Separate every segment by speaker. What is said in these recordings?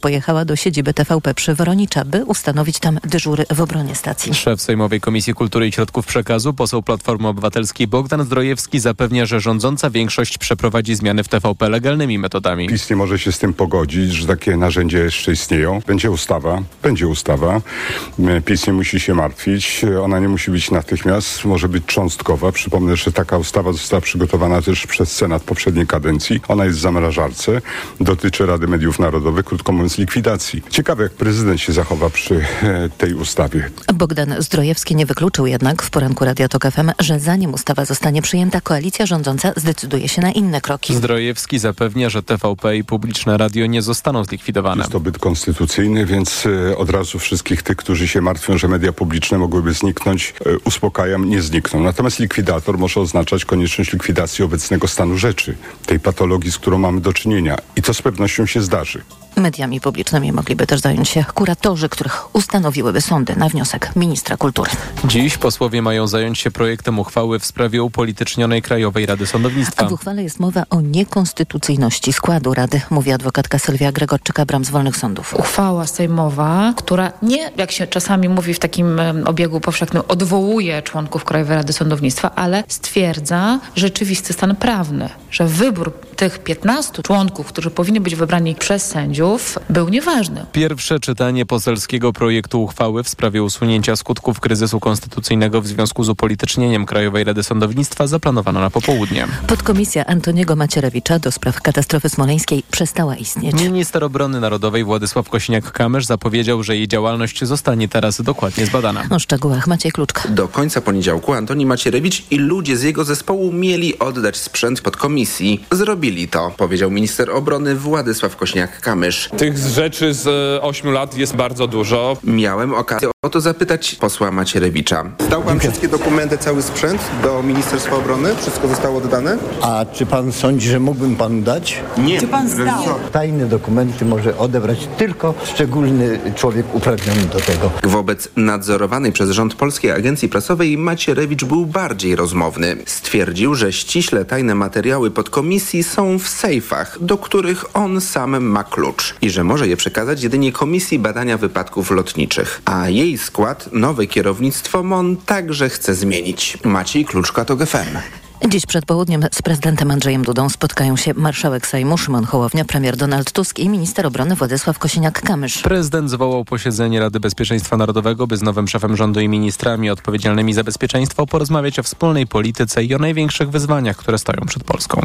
Speaker 1: pojechała do siedziby TVP przy Woronicza, by ustanowić tam dyżury w obronie stacji.
Speaker 2: Szef Sejmowej Komisji Kultury i Środków Przekazu, poseł Platformy Obywatelskiej Bogdan Zdrojewski zapewnia, że rządząca większość przeprowadzi zmiany w TVP legalnymi metodami.
Speaker 3: PiS nie może się z tym pogodzić, że takie narzędzia jeszcze istnieją. Będzie ustawa, będzie ustawa. PiS nie musi się martwić. Ona nie musi być natychmiast, może być cząstkowa. Przypomnę, że taka ustawa została przygotowana też przez Senat poprzedniej kadencji. Ona jest w zamrażarce. Dotyczy Rady Mediów Narodowych, krótko mówiąc likwidacji. Ciekawe, jak prezydent się zachowa przy e, tej ustawie.
Speaker 1: Bogdan Zdrojewski nie wykluczył jednak w poranku Radia Tok FM, że zanim ustawa zostanie przyjęta, koalicja rządząca zdecyduje się na inne kroki.
Speaker 2: Zdrojewski zapewnia, że TVP i publiczne radio nie zostaną zlikwidowane.
Speaker 3: Jest to byt konstytucyjny, więc e, od razu wszystkich tych, którzy się martwią, że media publiczne mogłyby zniknąć, e, uspokajam, nie znikną. Natomiast likwidator może oznaczać konieczność likwidacji obecnego stanu rzeczy, tej patologii, z którą mamy do czynienia. I to z pewnością się zdarzy.
Speaker 1: Mediami publicznymi mogliby też zająć się kuratorzy, których ustanowiłyby sądy na wniosek ministra kultury.
Speaker 2: Dziś posłowie mają zająć się projektem uchwały w sprawie upolitycznionej Krajowej Rady Sądownictwa.
Speaker 1: A w uchwale jest mowa o niekonstytucyjności składu Rady, mówi adwokatka Sylwia Gregorczyka-Bram z Wolnych Sądów.
Speaker 4: Uchwała sejmowa, która nie, jak się czasami mówi w takim obiegu powszechnym, odwołuje członków Krajowej Rady Sądownictwa, ale stwierdza rzeczywisty stan prawny, że wybór tych 15 członków, którzy powinni być wybrani przez sędziów, był nieważny.
Speaker 2: Pierwsze czytanie poselskiego projektu uchwały w sprawie usunięcia skutków kryzysu konstytucyjnego w związku z upolitycznieniem Krajowej Rady Sądownictwa zaplanowano na popołudnie.
Speaker 1: Podkomisja Antoniego Macierewicza do spraw katastrofy smoleńskiej przestała istnieć.
Speaker 2: Minister Obrony Narodowej Władysław Kosiniak-Kamysz zapowiedział, że jej działalność zostanie teraz dokładnie zbadana.
Speaker 1: O szczegółach Maciej Kluczka.
Speaker 5: Do końca poniedziałku Antoni Macierewicz i ludzie z jego zespołu mieli oddać sprzęt podkomisji. Zrobili to, powiedział minister obrony Władysław Kośniak-Kamysz.
Speaker 6: Tych rzeczy z ośmiu lat jest bardzo dużo.
Speaker 5: Miałem okazję o to zapytać posła Macierewicza.
Speaker 7: Zdał pan wszystkie dokumenty, cały sprzęt do Ministerstwa Obrony? Wszystko zostało oddane?
Speaker 8: A czy pan sądzi, że mógłbym panu dać?
Speaker 7: Nie.
Speaker 8: Czy pan zdał? Tajne dokumenty może odebrać tylko szczególny człowiek uprawniony do tego.
Speaker 5: Wobec nadzorowanej przez rząd Polskiej Agencji Prasowej Macierewicz był bardziej rozmowny. Stwierdził, że ściśle tajne materiały podkomisji są w sejfach, do których on sam ma klucz i że może je przekazać jedynie Komisji Badania Wypadków Lotniczych. A jej skład nowe kierownictwo MON także chce zmienić. Maciej Kluczka to GFM.
Speaker 1: Dziś przed południem z prezydentem Andrzejem Dudą spotkają się marszałek Sejmu Szymon Hołownia, premier Donald Tusk i minister obrony Władysław Kosiniak-Kamysz.
Speaker 2: Prezydent zwołał posiedzenie Rady Bezpieczeństwa Narodowego, by z nowym szefem rządu i ministrami odpowiedzialnymi za bezpieczeństwo porozmawiać o wspólnej polityce i o największych wyzwaniach, które stoją przed Polską.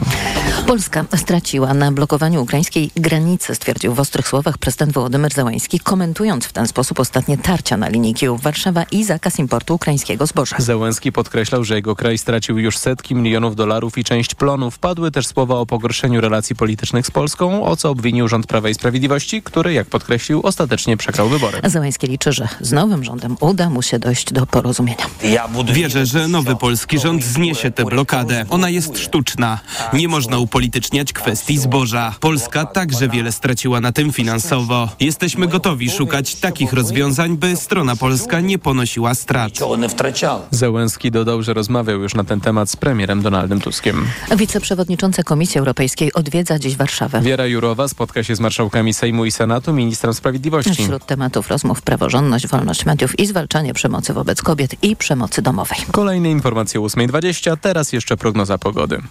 Speaker 1: Polska straciła na blokowaniu ukraińskiej granicy, stwierdził w ostrych słowach prezydent Wołodymyr Zełański, komentując w ten sposób ostatnie tarcia na linii Kijów-Warszawa i zakaz importu ukraińskiego zboża.
Speaker 2: Zełenski podkreślał, że jego kraj stracił już setki milionów dolarów i część plonów. Padły też słowa o pogorszeniu relacji politycznych z Polską, o co obwinił rząd Prawa i Sprawiedliwości, który, jak podkreślił, ostatecznie przegrał wybory.
Speaker 1: Zełański liczy, że z nowym rządem uda mu się dojść do porozumienia.
Speaker 9: Wierzę, że nowy polski rząd zniesie tę blokadę. Ona jest sztuczna. Nie można upolityczniać kwestii zboża. Polska także wiele straciła na tym finansowo. Jesteśmy gotowi szukać takich rozwiązań, by strona polska nie ponosiła strat.
Speaker 2: Zełenski dodał, że rozmawiał już na ten temat z premierem Donaldem Tuskiem.
Speaker 1: Wiceprzewodnicząca Komisji Europejskiej odwiedza dziś Warszawę.
Speaker 2: Wiera Jurowa spotka się z marszałkami Sejmu i Senatu, ministrem sprawiedliwości.
Speaker 1: Wśród tematów rozmów praworządność, wolność mediów i zwalczanie przemocy wobec kobiet i przemocy domowej.
Speaker 2: Kolejne informacje o 8.20, teraz jeszcze prognoza pogody.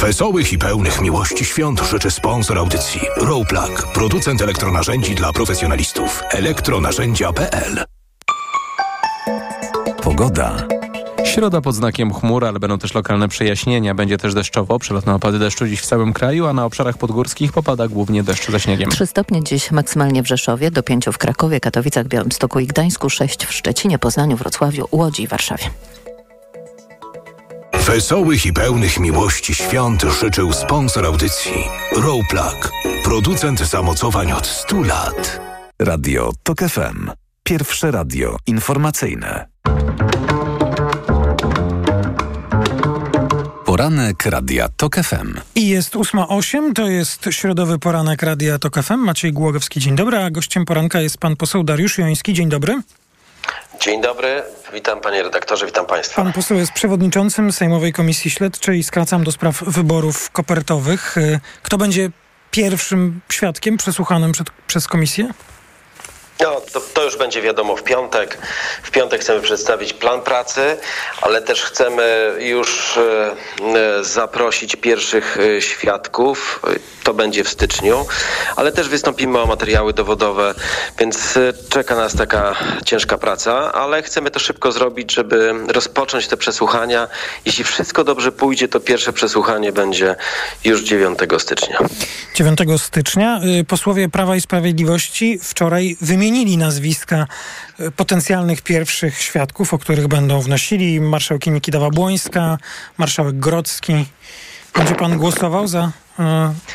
Speaker 10: Wesołych i pełnych miłości świąt życzy sponsor audycji Rowplug, producent elektronarzędzi dla profesjonalistów. elektronarzędzia.pl
Speaker 11: Pogoda.
Speaker 2: Środa pod znakiem chmur, ale będą też lokalne przejaśnienia. Będzie też deszczowo, przelotne opady deszczu dziś w całym kraju, a na obszarach podgórskich popada głównie deszcz ze śniegiem.
Speaker 1: 3 stopnie dziś maksymalnie w Rzeszowie, do 5 w Krakowie, Katowicach, Białymstoku i Gdańsku, 6 w Szczecinie, Poznaniu, Wrocławiu, Łodzi i Warszawie.
Speaker 10: Wesołych i pełnych miłości świąt życzył sponsor audycji Rowplug, producent zamocowań od 100 lat.
Speaker 11: Radio TOK FM. Pierwsze radio informacyjne. Poranek Radia TOK FM.
Speaker 12: I jest 8.08, to jest środowy poranek Radia TOK FM. Maciej Głogowski, dzień dobry, a gościem poranka jest pan poseł Dariusz Joński, dzień dobry.
Speaker 13: Dzień dobry, witam panie redaktorze, witam państwa.
Speaker 12: Pan poseł jest przewodniczącym Sejmowej Komisji Śledczej, skracam do spraw wyborów kopertowych. Y, Kto będzie pierwszym świadkiem przesłuchanym przed, przez komisję?
Speaker 13: No, to, to już będzie wiadomo w piątek. W piątek chcemy przedstawić plan pracy, ale też chcemy już e, e, zaprosić pierwszych świadków. To będzie w styczniu, ale też wystąpimy o materiały dowodowe, więc e, czeka nas taka ciężka praca, ale chcemy to szybko zrobić, żeby rozpocząć te przesłuchania. Jeśli wszystko dobrze pójdzie, to pierwsze przesłuchanie będzie już 9 stycznia.
Speaker 12: 9 stycznia y, posłowie Prawa i Sprawiedliwości wczoraj wymienili nazwiska y, potencjalnych pierwszych świadków, o których będą wnosili. Marszałkini Kidawa-Błońska, marszałek Grodzki. Będzie pan głosował za y,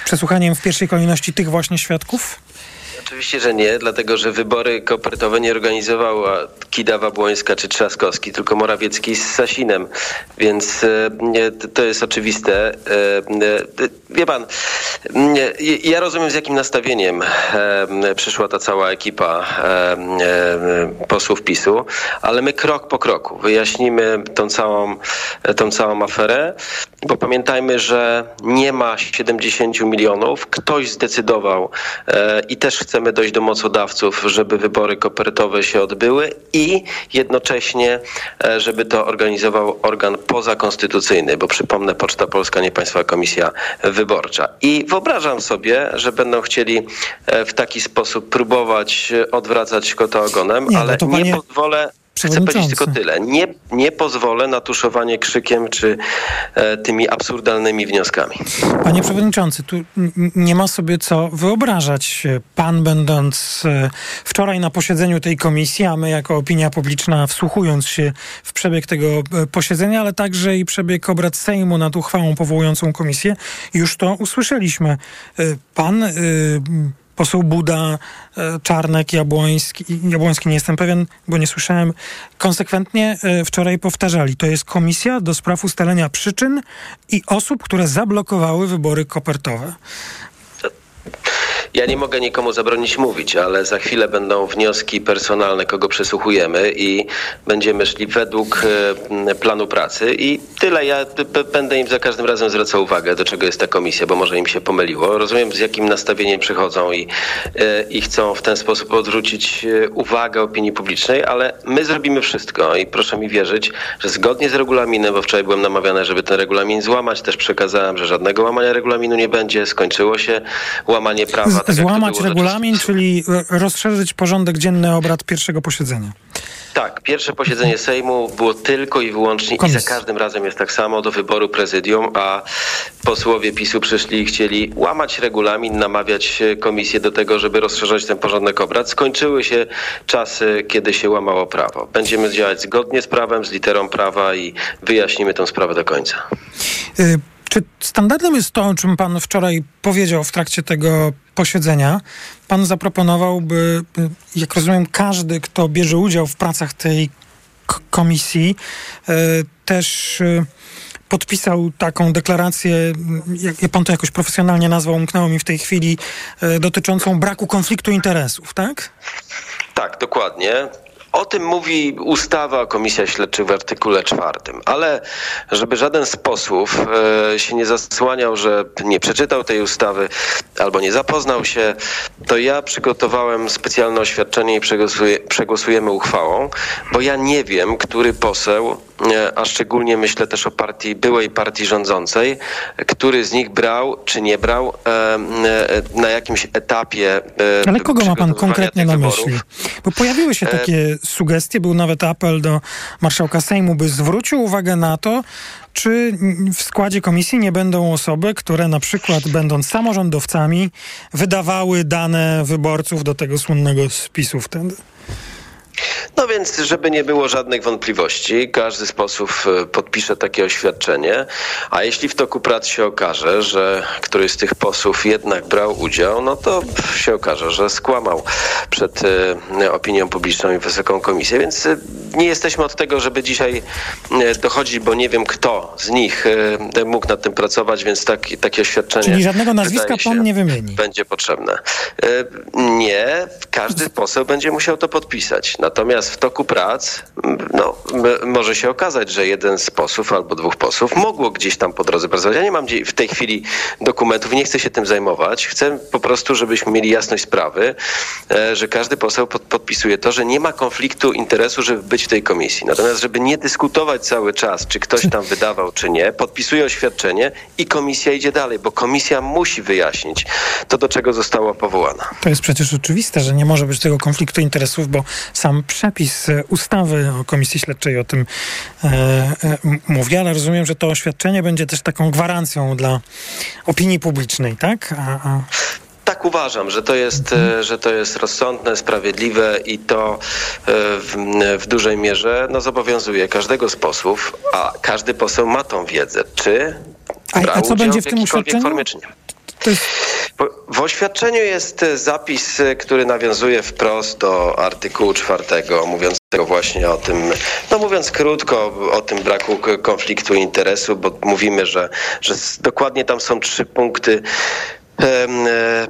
Speaker 12: przesłuchaniem w pierwszej kolejności tych właśnie świadków?
Speaker 13: Oczywiście, że nie, dlatego że wybory kopertowe nie organizowała Kidawa Błońska czy Trzaskowski, tylko Morawiecki z Sasinem. Więc e, to- jest oczywiste. E, e, Wie pan, ja rozumiem z jakim nastawieniem przyszła ta cała ekipa posłów PiSu, ale my krok po kroku wyjaśnimy tą całą, tą całą aferę, bo pamiętajmy, że nie ma 70 milionów. Ktoś zdecydował i też chcemy dojść do mocodawców, żeby wybory kopertowe się odbyły i jednocześnie, e, żeby to organizował organ pozakonstytucyjny, bo przypomnę, Poczta Polska, nie Państwowa Komisja Wyborcza. I wyobrażam sobie, że będą chcieli e, w taki sposób próbować odwracać kota ogonem,
Speaker 12: Nie, no
Speaker 13: ale nie
Speaker 12: panie
Speaker 13: pozwolę. Chcę powiedzieć tylko tyle. Nie, nie pozwolę na tuszowanie krzykiem czy e, tymi absurdalnymi wnioskami.
Speaker 12: Panie przewodniczący, tu nie ma sobie co wyobrażać. Pan będąc e, wczoraj na posiedzeniu tej komisji, a my jako opinia publiczna wsłuchując się w przebieg tego e, posiedzenia, ale także i przebieg obrad Sejmu nad uchwałą powołującą komisję, już to usłyszeliśmy. E, Pan, e, poseł Buda, e, Czarnek, Jabłoński, Jabłoński, nie jestem pewien, bo nie słyszałem, konsekwentnie e, wczoraj powtarzali. To jest komisja do spraw ustalenia przyczyn i osób, które zablokowały wybory kopertowe.
Speaker 13: Ja nie mogę nikomu zabronić mówić, ale za chwilę będą wnioski personalne, kogo przesłuchujemy i będziemy szli według e, planu pracy i tyle. Ja będę im za każdym razem zwracał uwagę, do czego jest ta komisja, bo może im się pomyliło. Rozumiem, z jakim nastawieniem przychodzą i, e, i chcą w ten sposób odwrócić e, uwagę opinii publicznej, ale my zrobimy wszystko i proszę mi wierzyć, że zgodnie z regulaminem, bo wczoraj byłem namawiany, żeby ten regulamin złamać, też przekazałem, że żadnego łamania regulaminu nie będzie, skończyło się łamanie prawa.
Speaker 12: Złamać regulamin, czyli e, rozszerzyć porządek dzienny obrad pierwszego posiedzenia.
Speaker 13: Tak, pierwsze posiedzenie Sejmu było tylko i wyłącznie i za każdym razem jest tak samo do wyboru prezydium, a posłowie PiSu przyszli i chcieli łamać regulamin, namawiać e, komisję do tego, żeby rozszerzać ten porządek obrad. Skończyły się czasy, kiedy się łamało prawo. Będziemy działać zgodnie z prawem, z literą prawa i wyjaśnimy tę sprawę do końca.
Speaker 12: Y, Czy standardem jest to, o czym pan wczoraj powiedział w trakcie tego posiedzenia? Pan zaproponował, by, jak rozumiem, każdy, kto bierze udział w pracach tej komisji, y, też y, podpisał taką deklarację, jak, pan to jakoś profesjonalnie nazwał, umknęło mi w tej chwili, y, dotyczącą braku konfliktu interesów, tak?
Speaker 13: Tak, dokładnie. O tym mówi ustawa o komisjach śledczych w artykule czwartym, ale żeby żaden z posłów e, się nie zasłaniał, że nie przeczytał tej ustawy albo nie zapoznał się, to ja przygotowałem specjalne oświadczenie i przegłosuje, przegłosujemy uchwałą, bo ja nie wiem, który poseł, a szczególnie myślę też o partii, byłej partii rządzącej, który z nich brał czy nie brał e, e, na jakimś etapie. e,
Speaker 12: Ale kogo ma pan konkretnie na
Speaker 13: wyborów.
Speaker 12: myśli? Bo pojawiły się
Speaker 13: E,
Speaker 12: takie sugestie, był nawet apel do marszałka Sejmu, by zwrócił uwagę na to, czy w składzie komisji nie będą osoby, które na przykład będąc samorządowcami wydawały dane wyborców do tego słynnego spisu wtedy.
Speaker 13: No więc, żeby nie było żadnych wątpliwości, każdy z posłów e, podpisze takie oświadczenie, a jeśli w toku prac się okaże, że któryś z tych posłów jednak brał udział, no to się okaże, że skłamał przed e, opinią publiczną i Wysoką Komisję, więc e, nie jesteśmy od tego, żeby dzisiaj dochodzić, bo nie wiem kto z nich mógł nad tym pracować, więc taki, takie oświadczenie
Speaker 12: Czyli żadnego nazwiska
Speaker 13: się,
Speaker 12: pan nie wymieni.
Speaker 13: będzie potrzebne. Nie, każdy poseł będzie musiał to podpisać. Natomiast w toku prac no, może się okazać, że jeden z posłów albo dwóch posłów mogło gdzieś tam po drodze pracować. Ja nie mam w tej chwili dokumentów, nie chcę się tym zajmować. Chcę po prostu, żebyśmy mieli jasność sprawy, e, że każdy poseł podpisuje to, że nie ma konfliktu interesu, żeby być w tej komisji. Natomiast, żeby nie dyskutować cały czas, czy ktoś tam wydawał, czy nie, podpisuje oświadczenie i komisja idzie dalej, bo komisja musi wyjaśnić to, do czego została powołana.
Speaker 12: To jest przecież oczywiste, że nie może być tego konfliktu interesów, bo sam przepis ustawy o komisji śledczej o tym e, e, mówi, ale rozumiem, że to oświadczenie będzie też taką gwarancją dla opinii publicznej, tak? A, a...
Speaker 13: Tak uważam, że to jest, e, że to jest rozsądne, sprawiedliwe i to e, w, w, dużej mierze no, zobowiązuje każdego z posłów, a każdy poseł ma tą wiedzę, czy
Speaker 12: a, a co będzie w, w tym oświadczeniu? Formie, czy nie.
Speaker 13: W oświadczeniu jest zapis, który nawiązuje wprost do artykułu czwartego, mówiącego właśnie o tym, no mówiąc krótko, o tym braku konfliktu interesu, bo mówimy, że, że dokładnie tam są trzy punkty. E,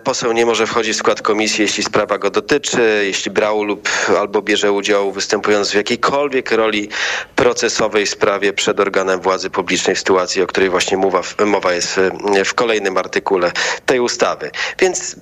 Speaker 13: poseł nie może wchodzić w skład komisji, jeśli sprawa go dotyczy, jeśli brał lub albo bierze udział występując w jakiejkolwiek roli procesowej w sprawie przed organem władzy publicznej w sytuacji, o której właśnie mowa, mowa jest w kolejnym artykule tej ustawy. Więc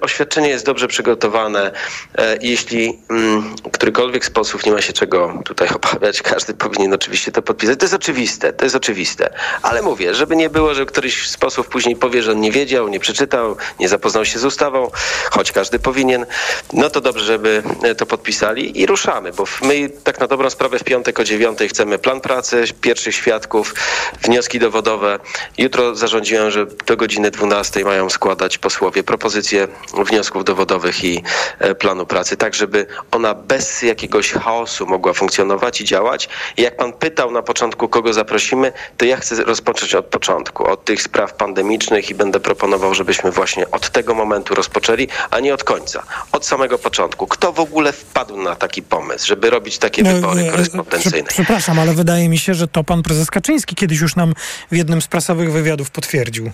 Speaker 13: oświadczenie jest dobrze przygotowane. E, jeśli mm, którykolwiek z posłów nie ma się czego tutaj obawiać, każdy powinien oczywiście to podpisać. To jest oczywiste, to jest oczywiste. Ale mówię, żeby nie było, że któryś z posłów później powie, że on nie wiedział, wiedział, nie przeczytał, nie zapoznał się z ustawą, choć każdy powinien, no to dobrze, żeby to podpisali i ruszamy, bo my tak na dobrą sprawę w piątek o dziewiątej chcemy plan pracy, pierwszych świadków, wnioski dowodowe. Jutro zarządziłem, że do godziny 12 mają składać posłowie propozycje wniosków dowodowych i e, planu pracy, tak żeby ona bez jakiegoś chaosu mogła funkcjonować i działać. I jak pan pytał na początku, kogo zaprosimy, to ja chcę rozpocząć od początku, od tych spraw pandemicznych i będę proponował proponował, żebyśmy właśnie od tego momentu rozpoczęli, a nie od końca. Od samego początku. Kto w ogóle wpadł na taki pomysł, żeby robić takie no, wybory e, korespondencyjne?
Speaker 12: Przepraszam, ale wydaje mi się, że to pan prezes Kaczyński kiedyś już nam w jednym z prasowych wywiadów potwierdził.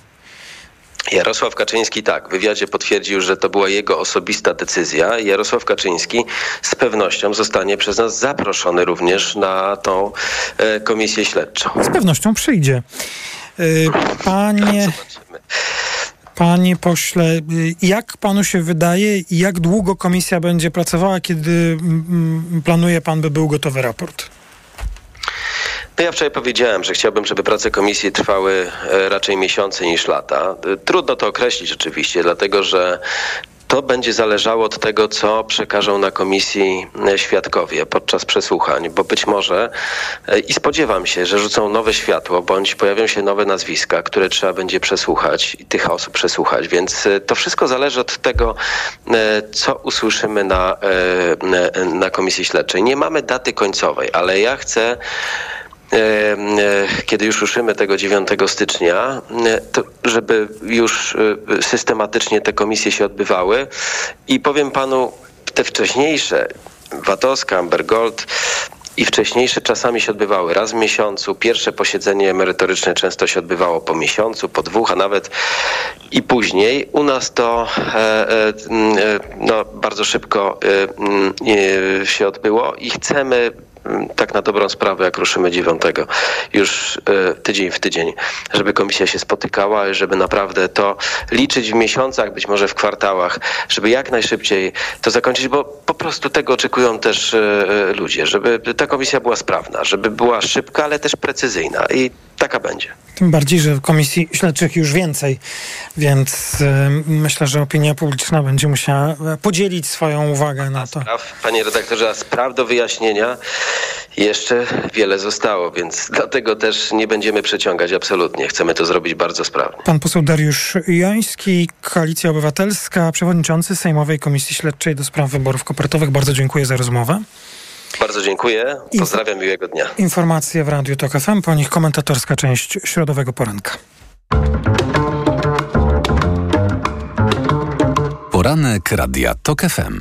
Speaker 13: Jarosław Kaczyński tak, w wywiadzie potwierdził, że to była jego osobista decyzja. Jarosław Kaczyński z pewnością zostanie przez nas zaproszony również na tą e, komisję śledczą.
Speaker 12: Z pewnością przyjdzie. E, panie. Panie pośle, jak panu się wydaje jak długo komisja będzie pracowała, kiedy mm, mm, planuje pan, by był gotowy raport?
Speaker 13: No ja wczoraj powiedziałem, że chciałbym, żeby prace komisji trwały e, raczej miesiące niż lata. Trudno to określić oczywiście, dlatego że to będzie zależało od tego, co przekażą na komisji e, świadkowie podczas przesłuchań, bo być może e, i spodziewam się, że rzucą nowe światło, bądź pojawią się nowe nazwiska, które trzeba będzie przesłuchać i tych osób przesłuchać. Więc e, to wszystko zależy od tego, co usłyszymy na, na komisji śledczej. Nie mamy daty końcowej, ale ja chcę kiedy już ruszymy tego 9 stycznia, e, żeby już systematycznie te komisje się odbywały. I powiem panu, te wcześniejsze, Watowska, Amber Gold, i wcześniejsze czasami się odbywały raz w miesiącu. Pierwsze posiedzenie merytoryczne często się odbywało po miesiącu, po dwóch, a nawet i później. U nas to e, e, no, bardzo szybko e, się odbyło i chcemy tak na dobrą sprawę, jak ruszymy dziewiątego, już e, tydzień w tydzień, żeby komisja się spotykała, żeby naprawdę to liczyć w miesiącach, być może w kwartałach, żeby jak najszybciej to zakończyć, bo po prostu tego oczekują też e, e, ludzie, żeby ta komisja była sprawna, żeby była szybka, ale też precyzyjna. I taka będzie.
Speaker 12: Tym bardziej, że komisji śledczych już więcej, więc y, myślę, że opinia publiczna będzie musiała podzielić swoją uwagę na to.
Speaker 13: Spraw, panie redaktorze, a spraw do wyjaśnienia jeszcze wiele zostało, więc dlatego też nie będziemy przeciągać absolutnie. Chcemy to zrobić bardzo sprawnie.
Speaker 12: Pan poseł Dariusz Joński, Koalicja Obywatelska, przewodniczący Sejmowej Komisji Śledczej do spraw wyborów kopertowych. Bardzo dziękuję za rozmowę.
Speaker 13: Bardzo dziękuję. Pozdrawiam, miłego dnia.
Speaker 12: Informacje w Radiu TOK FM, po nich komentatorska część środowego poranka.
Speaker 11: Poranek Radia TOK FM.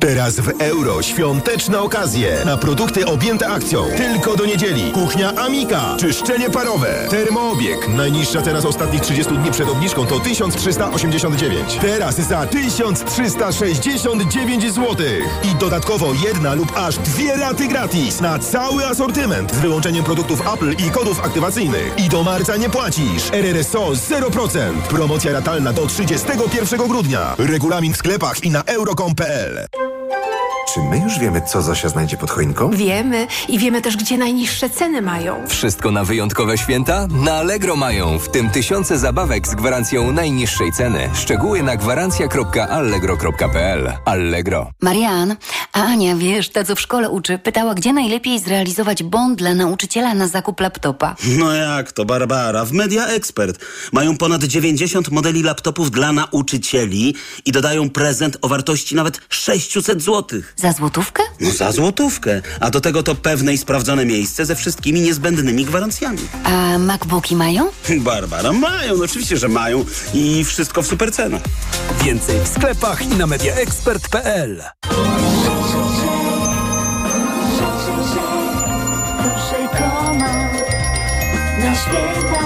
Speaker 14: Teraz w euro świąteczne okazje na produkty objęte akcją. Tylko do niedzieli. Kuchnia Amika. Czyszczenie parowe. Termoobieg. Najniższa cena z ostatnich 30 dni przed obniżką to 1389. Teraz za 1369 zł. I dodatkowo jedna lub aż dwie raty gratis na cały asortyment z wyłączeniem produktów Apple i kodów aktywacyjnych. I do marca nie płacisz. RRSO 0%. Promocja ratalna do 31 grudnia. Regulamin w sklepach i na euro.com.pl.
Speaker 15: Czy my już wiemy, co Zosia znajdzie pod choinką?
Speaker 1: Wiemy i wiemy też, gdzie najniższe ceny mają.
Speaker 16: Wszystko na wyjątkowe święta? Na Allegro mają, w tym tysiące zabawek z gwarancją najniższej ceny. Szczegóły na gwarancja.allegro.pl Allegro.
Speaker 17: Marian, a Ania, wiesz, ta co w szkole uczy, pytała, gdzie najlepiej zrealizować bond dla nauczyciela na zakup laptopa.
Speaker 5: No jak to, Barbara? W Media Expert mają ponad 90 modeli laptopów dla nauczycieli i dodają prezent o wartości nawet 600 zł.
Speaker 17: Za złotówkę?
Speaker 5: No za złotówkę. A do tego to pewne i sprawdzone miejsce ze wszystkimi niezbędnymi gwarancjami.
Speaker 17: A MacBooki mają?
Speaker 5: Barbara, mają, no oczywiście, że mają i wszystko w supercenach.
Speaker 18: Więcej w sklepach i na mediaexpert.pl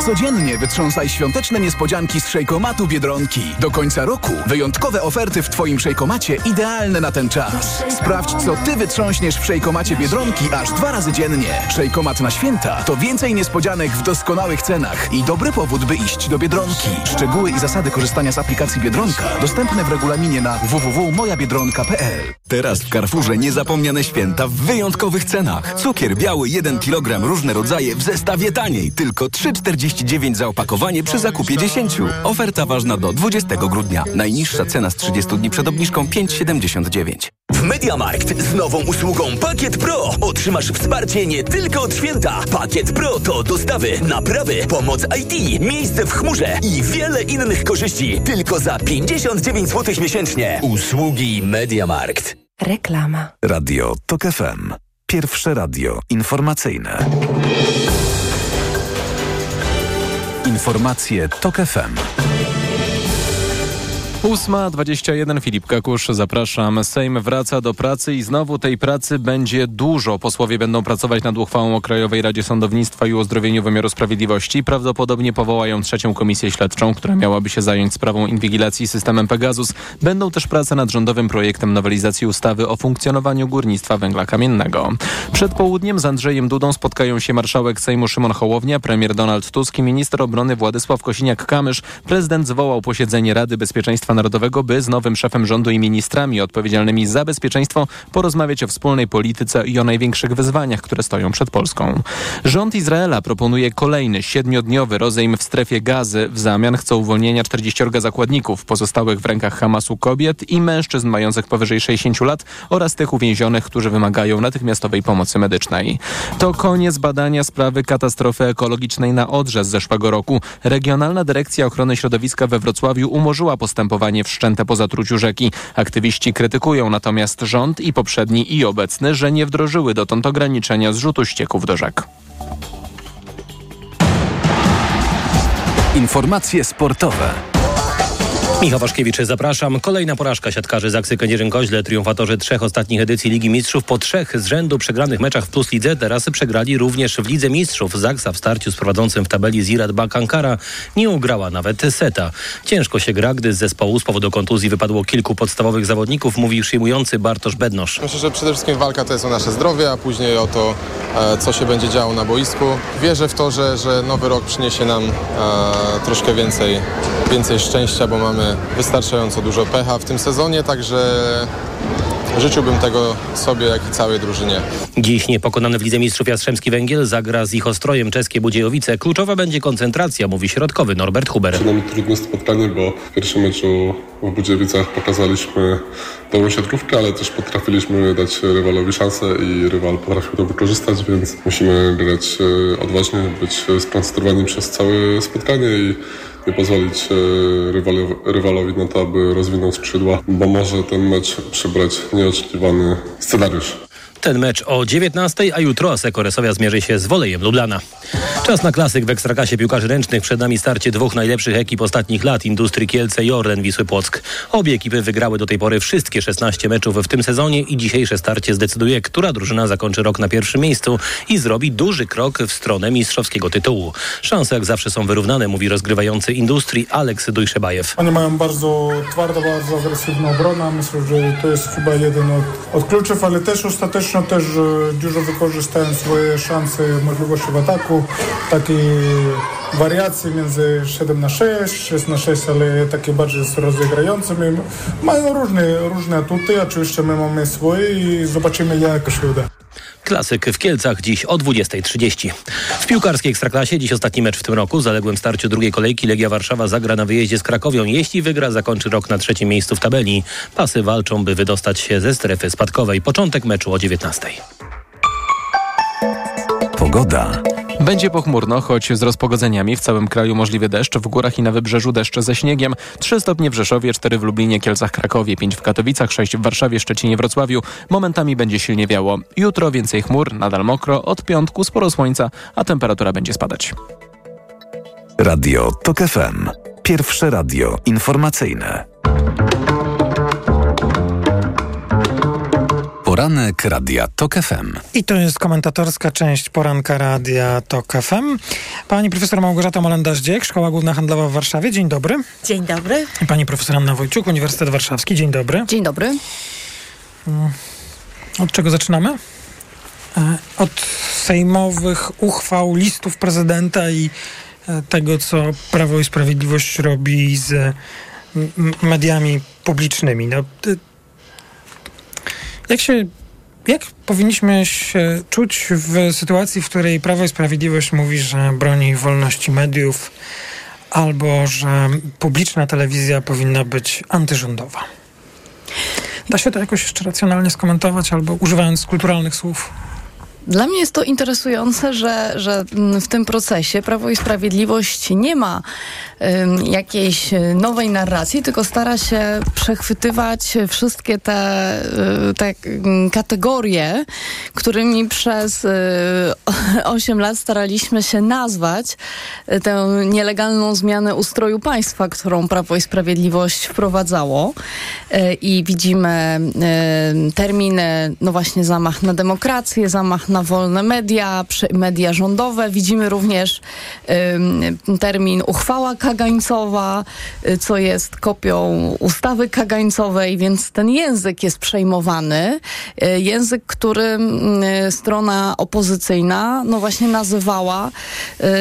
Speaker 19: Codziennie wytrząsaj świąteczne niespodzianki z szejkomatu Biedronki. Do końca roku wyjątkowe oferty w Twoim szejkomacie idealne na ten czas. Sprawdź, co Ty wytrząśniesz w szejkomacie Biedronki aż dwa razy dziennie. Szejkomat na święta to więcej niespodzianek w doskonałych cenach i dobry powód, by iść do Biedronki. Szczegóły i zasady korzystania z aplikacji Biedronka dostępne w regulaminie na www.mojabiedronka.pl
Speaker 20: Teraz w Carrefourze niezapomniane święta w wyjątkowych cenach. Cukier biały 1 kg różne rodzaje w zestawie taniej. Tylko 3,49 za opakowanie przy zakupie 10. Oferta ważna do 20 grudnia. Najniższa cena z 30 dni przed obniżką 5,79.
Speaker 21: W MediaMarkt z nową usługą Pakiet Pro otrzymasz wsparcie nie tylko od święta. Pakiet Pro to dostawy, naprawy, pomoc IT, miejsce w chmurze i wiele innych korzyści. Tylko za 59 zł miesięcznie. Usługi MediaMarkt.
Speaker 1: Reklama.
Speaker 22: Radio Tok FM. Pierwsze radio informacyjne. Informacje TOK FM.
Speaker 2: 8.21 Filip Kakusz, zapraszam. Sejm wraca do pracy i znowu tej pracy będzie dużo. Posłowie będą pracować nad uchwałą o Krajowej Radzie Sądownictwa i uzdrowieniu wymiaru sprawiedliwości. Prawdopodobnie powołają trzecią komisję śledczą, która miałaby się zająć sprawą inwigilacji systemem Pegasus. Będą też prace nad rządowym projektem nowelizacji ustawy o funkcjonowaniu górnictwa węgla kamiennego. Przed południem z Andrzejem Dudą spotkają się marszałek Sejmu Szymon Hołownia, premier Donald Tusk i minister obrony Władysław Kosiniak-Kamysz. Prezydent zwołał posiedzenie Rady Bezpieczeństwa Narodowego, by z nowym szefem rządu i ministrami odpowiedzialnymi za bezpieczeństwo porozmawiać o wspólnej polityce i o największych wyzwaniach, które stoją przed Polską. Rząd Izraela proponuje kolejny siedmiodniowy rozejm w strefie gazy. W zamian chce uwolnienia 40 zakładników, pozostałych w rękach Hamasu kobiet i mężczyzn mających powyżej 60 lat oraz tych uwięzionych, którzy wymagają natychmiastowej pomocy medycznej. To koniec badania sprawy katastrofy ekologicznej na Odrze z zeszłego roku. Regionalna Dyrekcja Ochrony Środowiska we Wrocławiu umorzyła postępowanie wszczęte po zatruciu rzeki. Aktywiści krytykują natomiast rząd i poprzedni i obecny, że nie wdrożyły dotąd ograniczenia zrzutu ścieków do rzek.
Speaker 22: Informacje sportowe.
Speaker 23: Michał Waszkiewicz, zapraszam. Kolejna porażka siatkarzy Zaksy Kędzierzyn-Koźle, triumfatorzy trzech ostatnich edycji Ligi Mistrzów. Po trzech z rzędu przegranych meczach w Plus Lidze teraz przegrali również w Lidze Mistrzów. Zaksa w starciu z prowadzącym w tabeli Zirat Bakankara nie ugrała nawet seta. Ciężko się gra, gdy z zespołu z powodu kontuzji wypadło kilku podstawowych zawodników, mówi przyjmujący Bartosz Bednosz.
Speaker 24: Myślę, że przede wszystkim walka to jest o nasze zdrowie, a później o to, e, co się będzie działo na boisku. Wierzę w to, że, że nowy rok przyniesie nam e, troszkę więcej, więcej szczęścia, bo mamy wystarczająco dużo pecha w tym sezonie, także życzyłbym tego sobie, jak i całej drużynie.
Speaker 23: Dziś niepokonany w Lidze Mistrzów Jastrzębski Węgiel zagra z ich ostrojem czeskie Budziejowice. Kluczowa będzie koncentracja, mówi środkowy Norbert Huber.
Speaker 25: Przed nami trudne spotkanie, bo w pierwszym meczu w Budziewicach pokazaliśmy dobrą siatkówkę, ale też potrafiliśmy dać rywalowi szansę i rywal potrafił to wykorzystać, więc musimy grać e, odważnie, być skoncentrowani przez całe spotkanie i nie pozwolić e, rywalowi, na to, aby rozwinął skrzydła, bo może ten mecz przybrać nieoczekiwany scenariusz.
Speaker 23: Ten mecz o 19, a jutro Aseko Resowia zmierzy się z Wolejem Lublana. Czas na klasyk w Ekstrakasie piłkarzy ręcznych. Przed nami starcie dwóch najlepszych ekip ostatnich lat, Industrii Kielce i Orlen Wisły Płock. Obie ekipy wygrały do tej pory wszystkie 16 meczów w tym sezonie i dzisiejsze starcie zdecyduje, która drużyna zakończy rok na pierwszym miejscu i zrobi duży krok w stronę mistrzowskiego tytułu. Szanse jak zawsze są wyrównane, mówi rozgrywający Industrii Aleks Dujszebajew.
Speaker 26: Oni mają bardzo twardą, bardzo agresywną obronę. Myślę, że to jest chyba jeden od, od kluczów, ale też ostatecznie też e, dużo wykorzystają swoje szanse, możliwości w ataku. Takie wariacje między 7 na 6, 6 na 6, ale takie bardziej rozegrające. Mają różne, różne atuty, oczywiście my mamy swoje i zobaczymy jak się uda.
Speaker 23: Klasyk w Kielcach dziś o 20.30. W piłkarskiej Ekstraklasie dziś ostatni mecz w tym roku. W zaległym starciu drugiej kolejki Legia Warszawa zagra na wyjeździe z Krakowią. Jeśli wygra, zakończy rok na trzecim miejscu w tabeli. Pasy walczą, by wydostać się ze strefy spadkowej. Początek meczu o 19.00.
Speaker 11: Pogoda.
Speaker 2: Będzie pochmurno, choć z rozpogodzeniami w całym kraju możliwy deszcz, w górach i na wybrzeżu deszcz ze śniegiem. 3 stopnie w Rzeszowie, 4 w Lublinie, Kielcach, Krakowie, 5 w Katowicach, 6 w Warszawie, Szczecinie, Wrocławiu. Momentami będzie silnie wiało. Jutro więcej chmur, nadal mokro, od piątku sporo słońca, a temperatura będzie spadać.
Speaker 11: Radio TOK FM. Pierwsze radio informacyjne. Poranek Radia TOK FM.
Speaker 12: I to jest komentatorska część poranka Radia TOK FM. Pani profesor Małgorzata Molenda-Zdziek, Szkoła Główna Handlowa w Warszawie. Dzień dobry.
Speaker 27: Dzień dobry.
Speaker 12: I pani profesor Anna Wojciuk, Uniwersytet Warszawski. Dzień dobry.
Speaker 27: Dzień dobry.
Speaker 12: Od czego zaczynamy? E, Od sejmowych uchwał, listów prezydenta i e, tego, co Prawo i Sprawiedliwość robi z mediami publicznymi. No, jak się, jak powinniśmy się czuć w sytuacji, w której Prawo i Sprawiedliwość mówi, że broni wolności mediów albo że publiczna telewizja powinna być antyrządowa? Da się to jakoś jeszcze racjonalnie skomentować albo używając kulturalnych słów?
Speaker 27: Dla mnie jest to interesujące, że, że w tym procesie Prawo i Sprawiedliwość nie ma ym, jakiejś nowej narracji, tylko stara się przechwytywać wszystkie te, y, te kategorie, którymi przez y, 8 lat staraliśmy się nazwać y, tę nielegalną zmianę ustroju państwa, którą Prawo i Sprawiedliwość wprowadzało. Y, I widzimy terminy, no właśnie zamach na demokrację, zamach na wolne media, media rządowe. Widzimy również termin uchwała kagańcowa, y, co jest kopią ustawy kagańcowej, więc ten język jest przejmowany. Y, Język, którym y, strona opozycyjna no właśnie nazywała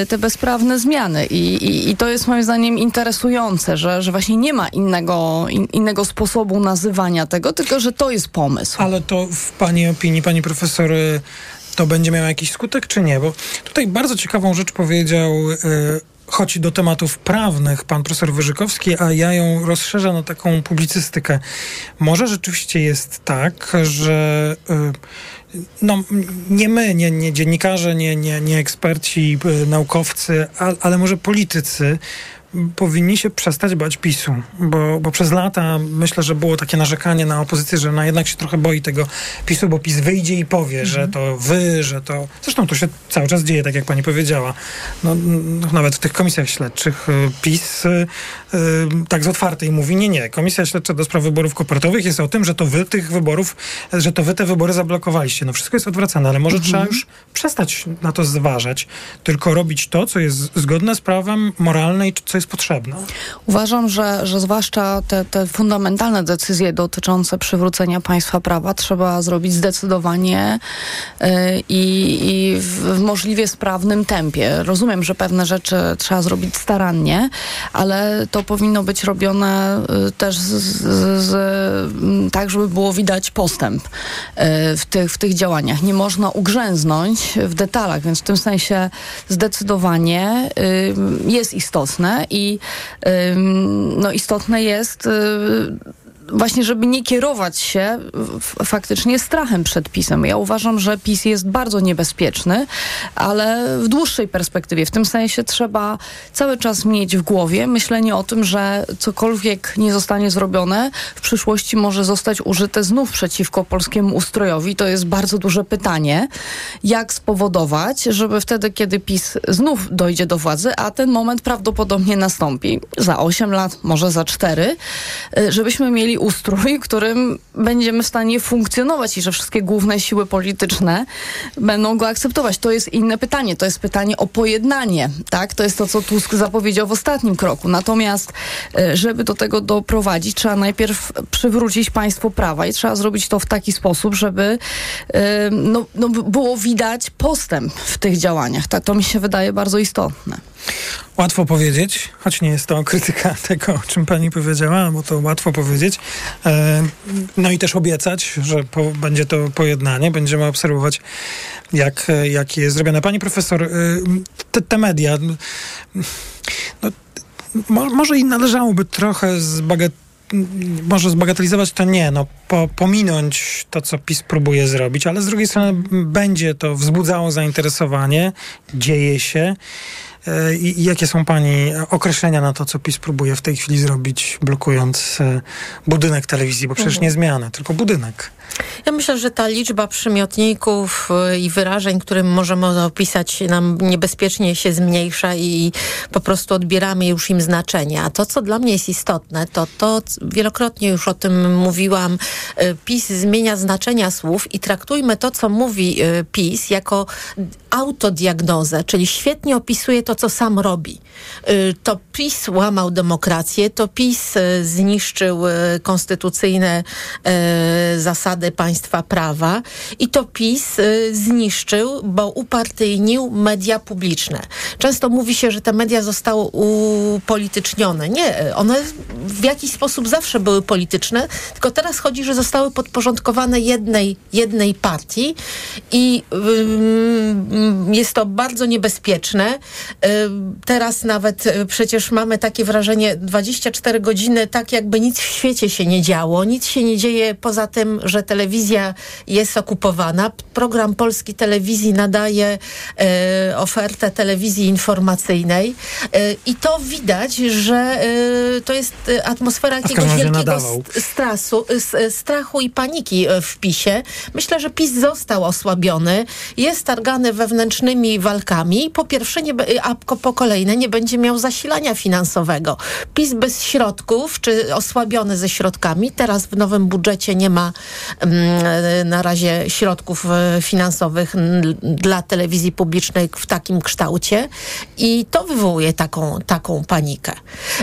Speaker 27: y, te bezprawne zmiany. I, i, i to jest moim zdaniem interesujące, że, że właśnie nie ma innego, in, innego sposobu nazywania tego, tylko że to jest pomysł.
Speaker 12: Ale to w Pani opinii, Pani profesor, to będzie miało jakiś skutek, czy nie? Bo tutaj bardzo ciekawą rzecz powiedział, y, choć do tematów prawnych, pan profesor Wyżykowski, a ja ją rozszerzę na taką publicystykę. Może rzeczywiście jest tak, że y, no, nie my, nie, nie dziennikarze, nie, nie, nie eksperci, y, naukowcy, ale może politycy powinni się przestać bać PiSu, bo, bo przez lata myślę, że było takie narzekanie na opozycję, że ona jednak się trochę boi tego PiSu, bo PiS wyjdzie i powie, że to wy, że to... Zresztą to się cały czas dzieje, tak jak pani powiedziała. No, nawet w tych komisjach śledczych y, PiS y, tak z otwartej mówi, nie, nie, Komisja Śledcza do spraw wyborów kopertowych jest o tym, że to wy tych wyborów, że to wy te wybory zablokowaliście. No wszystko jest odwracane, ale może trzeba już przestać na to zważać, tylko robić to, co jest zgodne z prawem, moralne i co jest potrzebna?
Speaker 27: Uważam, że, że zwłaszcza te, te fundamentalne decyzje dotyczące przywrócenia państwa prawa trzeba zrobić zdecydowanie y, i, w możliwie sprawnym tempie. Rozumiem, że pewne rzeczy trzeba zrobić starannie, ale to powinno być robione y, też z, z, z, m, tak, żeby było widać postęp y, w tych, w tych działaniach. Nie można ugrzęznąć w detalach, więc w tym sensie zdecydowanie y, jest istotne i no, istotne jest właśnie, żeby nie kierować się faktycznie strachem przed PiSem. Ja uważam, że PiS jest bardzo niebezpieczny, ale w dłuższej perspektywie. W tym sensie trzeba cały czas mieć w głowie myślenie o tym, że cokolwiek nie zostanie zrobione, w przyszłości może zostać użyte znów przeciwko polskiemu ustrojowi. To jest bardzo duże pytanie. Jak spowodować, żeby wtedy, kiedy PiS znów dojdzie do władzy, a ten moment prawdopodobnie nastąpi za 8 lat, może za 4, y, żebyśmy mieli ustrój, którym będziemy w stanie funkcjonować i że wszystkie główne siły polityczne będą go akceptować. To jest inne pytanie. To jest pytanie o pojednanie. Tak? To jest to, co Tusk zapowiedział w ostatnim kroku. Natomiast, y, żeby do tego doprowadzić, trzeba najpierw przywrócić państwo prawa i trzeba zrobić to w taki sposób, żeby y, no, no, było widać postęp w tych działaniach. Tak, to mi się wydaje bardzo istotne.
Speaker 12: Łatwo powiedzieć, choć nie jest to krytyka tego, o czym pani powiedziała, bo to łatwo powiedzieć. E, no i też obiecać, że po, będzie to pojednanie, będziemy obserwować, jak, jak jest zrobione. Pani profesor, e, te, te media, no, mo, może i należałoby trochę zbagat może zbagatelizować to nie, no po, pominąć to, co PiS próbuje zrobić, ale z drugiej strony będzie to wzbudzało zainteresowanie, dzieje się. E, I, I jakie są Pani określenia na to, co PiS próbuje w tej chwili zrobić, blokując e, budynek telewizji? Bo przecież
Speaker 28: Mhm.
Speaker 12: nie zmianę, tylko budynek.
Speaker 28: Ja myślę, że ta liczba przymiotników y, i wyrażeń, którym możemy opisać, nam niebezpiecznie się zmniejsza i po prostu odbieramy już im znaczenie. A to, co dla mnie jest istotne, to to, wielokrotnie już o tym mówiłam, y, PiS zmienia znaczenia słów i traktujmy to, co mówi y, PiS, jako autodiagnozę, czyli świetnie opisuje to, co sam robi. To PiS łamał demokrację, to PiS zniszczył konstytucyjne y, zasady państwa prawa i to PiS y, zniszczył, bo upartyjnił media publiczne. Często mówi się, że te media zostały upolitycznione. Nie, y, one w jakiś sposób zawsze były polityczne, tylko teraz chodzi, że zostały podporządkowane jednej, jednej partii i jest to bardzo niebezpieczne. Ym, Teraz nawet y, przecież mamy takie wrażenie 24 godziny, tak jakby nic w świecie się nie działo. Nic się nie dzieje poza tym, że telewizja jest okupowana. Program Polski Telewizji nadaje e, ofertę telewizji informacyjnej e, i to widać, że e, to jest atmosfera jakiegoś wielkiego strasu, strachu i paniki w PiSie. Myślę, że PiS został osłabiony, jest targany wewnętrznymi walkami. Po pierwsze, nie, a po kolejne nie będzie miał zasilania finansowego. PiS bez środków, czy osłabiony ze środkami. Teraz w nowym budżecie nie ma na razie środków e, finansowych dla telewizji publicznej w takim kształcie i to wywołuje taką, taką panikę.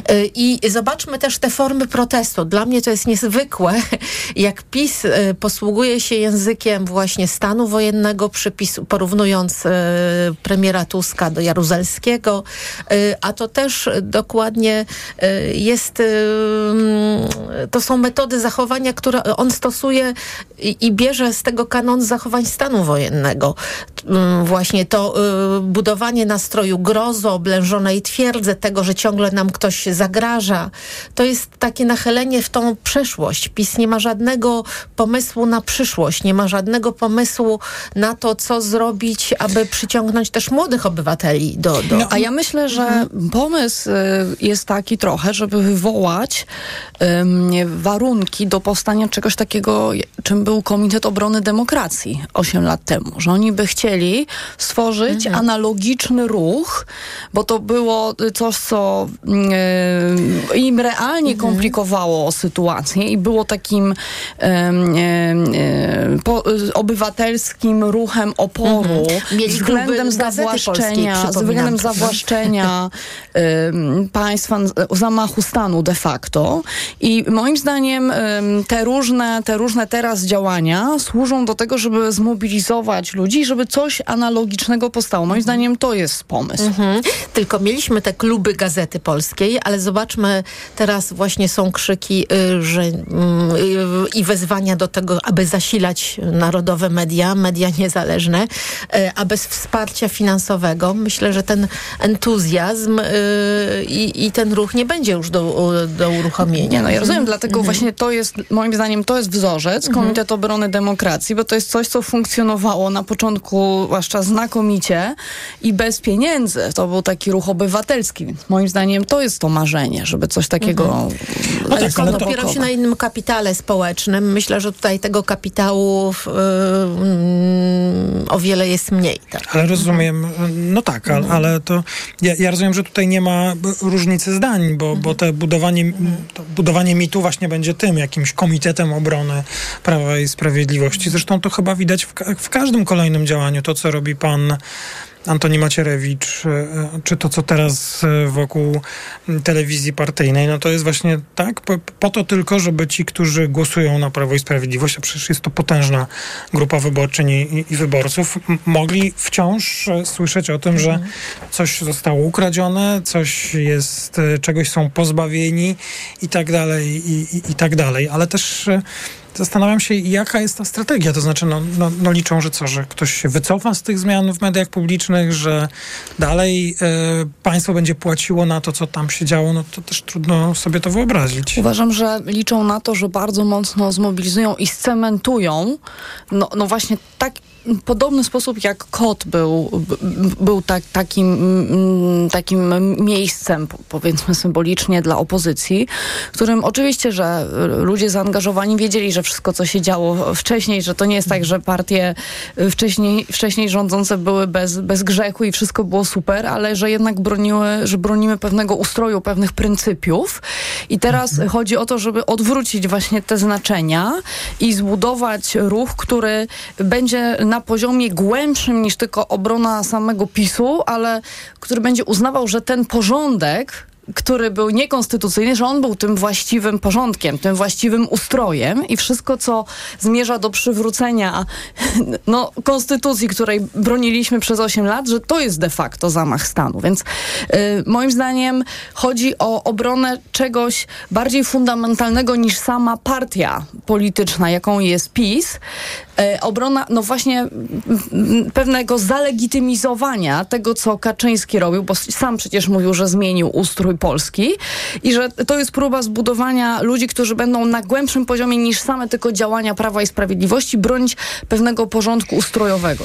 Speaker 28: E, I zobaczmy też te formy protestu. Dla mnie to jest niezwykłe, jak PiS e, posługuje się językiem właśnie stanu wojennego, przypis, porównując premiera Tuska do Jaruzelskiego, a to też dokładnie jest, mm, to są metody zachowania, które on stosuje i, i bierze z tego kanon zachowań stanu wojennego. Mm, Właśnie to y, budowanie nastroju grozy, oblężonej twierdzy, tego, że ciągle nam ktoś zagraża, to jest takie nachylenie w tą przeszłość. PiS nie ma żadnego pomysłu na przyszłość, nie ma żadnego pomysłu na to, co zrobić, aby przyciągnąć też młodych obywateli do... do...
Speaker 27: A ja myślę, że pomysł y, jest taki trochę, żeby wywołać warunki do powstania czegoś takiego czym był Komitet Obrony Demokracji 8 lat temu. Że oni by chcieli stworzyć
Speaker 28: Mhm.
Speaker 27: analogiczny ruch, bo to było coś, co e, im realnie
Speaker 28: Mhm.
Speaker 27: komplikowało sytuację i było takim e, e, po, obywatelskim ruchem oporu
Speaker 28: Mhm.
Speaker 27: Względem zawłaszczenia, względem zawłaszczenia państwa, zamachu stanu de facto. I moim zdaniem em, te różne, te różne teraz działania służą do tego, żeby zmobilizować ludzi, żeby coś analogicznego powstało. Moim zdaniem to jest pomysł.
Speaker 28: Mhm. Tylko mieliśmy te kluby Gazety Polskiej, ale zobaczmy, teraz właśnie są krzyki y, że, mm, y, i wezwania do tego, aby zasilać narodowe media, media niezależne, y, a bez wsparcia finansowego myślę, że ten entuzjazm y, i, i ten ruch nie będzie już do, do uruchomienia.
Speaker 27: Nie, no ja rozumiem,
Speaker 28: Mhm.
Speaker 27: dlatego
Speaker 28: Mhm.
Speaker 27: właśnie to jest, moim zdaniem, to jest wzorzec, Komitet Obrony Demokracji, bo to jest coś, co funkcjonowało na początku, zwłaszcza znakomicie i bez pieniędzy. To był taki ruch obywatelski, więc moim zdaniem to jest to marzenie, żeby coś takiego...
Speaker 28: Mhm.
Speaker 12: No
Speaker 28: ale
Speaker 12: tak, ale to-
Speaker 28: dopiero się na innym kapitale społecznym. Myślę, że tutaj tego kapitału y, mm, o wiele jest mniej. Tak?
Speaker 12: Ale rozumiem, no tak, ale, ale to ja, ja rozumiem, że tutaj nie ma różnicy zdań, bo, bo te budowanie, to budowanie mitu właśnie będzie tym, jakimś komitetem obrony Prawa i Sprawiedliwości. Zresztą to chyba widać w, w każdym kolejnym działaniu, to co robi pan Antoni Macierewicz, e, czy to, co teraz e, wokół telewizji partyjnej, no to jest właśnie tak, po, po to tylko, żeby ci, którzy głosują na Prawo i Sprawiedliwość, a przecież jest to potężna grupa wyborczyń i, i- wyborców, mogli wciąż e, słyszeć o tym, że coś zostało ukradzione, coś jest, e, czegoś są pozbawieni i tak dalej, i, i, i tak dalej. Ale też e, Zastanawiam się, jaka jest ta strategia. To znaczy, no, no, no liczą, że co, że ktoś się wycofa z tych zmian w mediach publicznych, że dalej e, państwo będzie płaciło na to, co tam się działo, no to też trudno sobie to wyobrazić.
Speaker 27: Uważam, że liczą na to, że bardzo mocno zmobilizują i scementują, no, no właśnie tak podobny sposób jak kot był, był tak, takim, mm, takim miejscem, po- powiedzmy symbolicznie, dla opozycji, którym oczywiście, że ludzie zaangażowani wiedzieli, że wszystko, co się działo wcześniej, że to nie jest tak, że partie wcześniej, wcześniej rządzące były bez, bez grzechu i wszystko było super, ale że jednak broniły, że bronimy pewnego ustroju, pewnych pryncypiów. I teraz chodzi o to, żeby odwrócić właśnie te znaczenia i zbudować ruch, który będzie na poziomie głębszym niż tylko obrona samego PiSu, ale który będzie uznawał, że ten porządek który był niekonstytucyjny, że on był tym właściwym porządkiem, tym właściwym ustrojem i wszystko, co zmierza do przywrócenia no, konstytucji, której broniliśmy przez 8 lat, że to jest de facto zamach stanu. Więc y, moim zdaniem chodzi o obronę czegoś bardziej fundamentalnego niż sama partia polityczna, jaką jest PiS. Y, obrona, no właśnie pewnego zalegitymizowania tego, co Kaczyński robił, bo sam przecież mówił, że zmienił ustrój Polski i że to jest próba zbudowania ludzi, którzy będą na głębszym poziomie niż same tylko działania Prawa i Sprawiedliwości bronić pewnego porządku ustrojowego.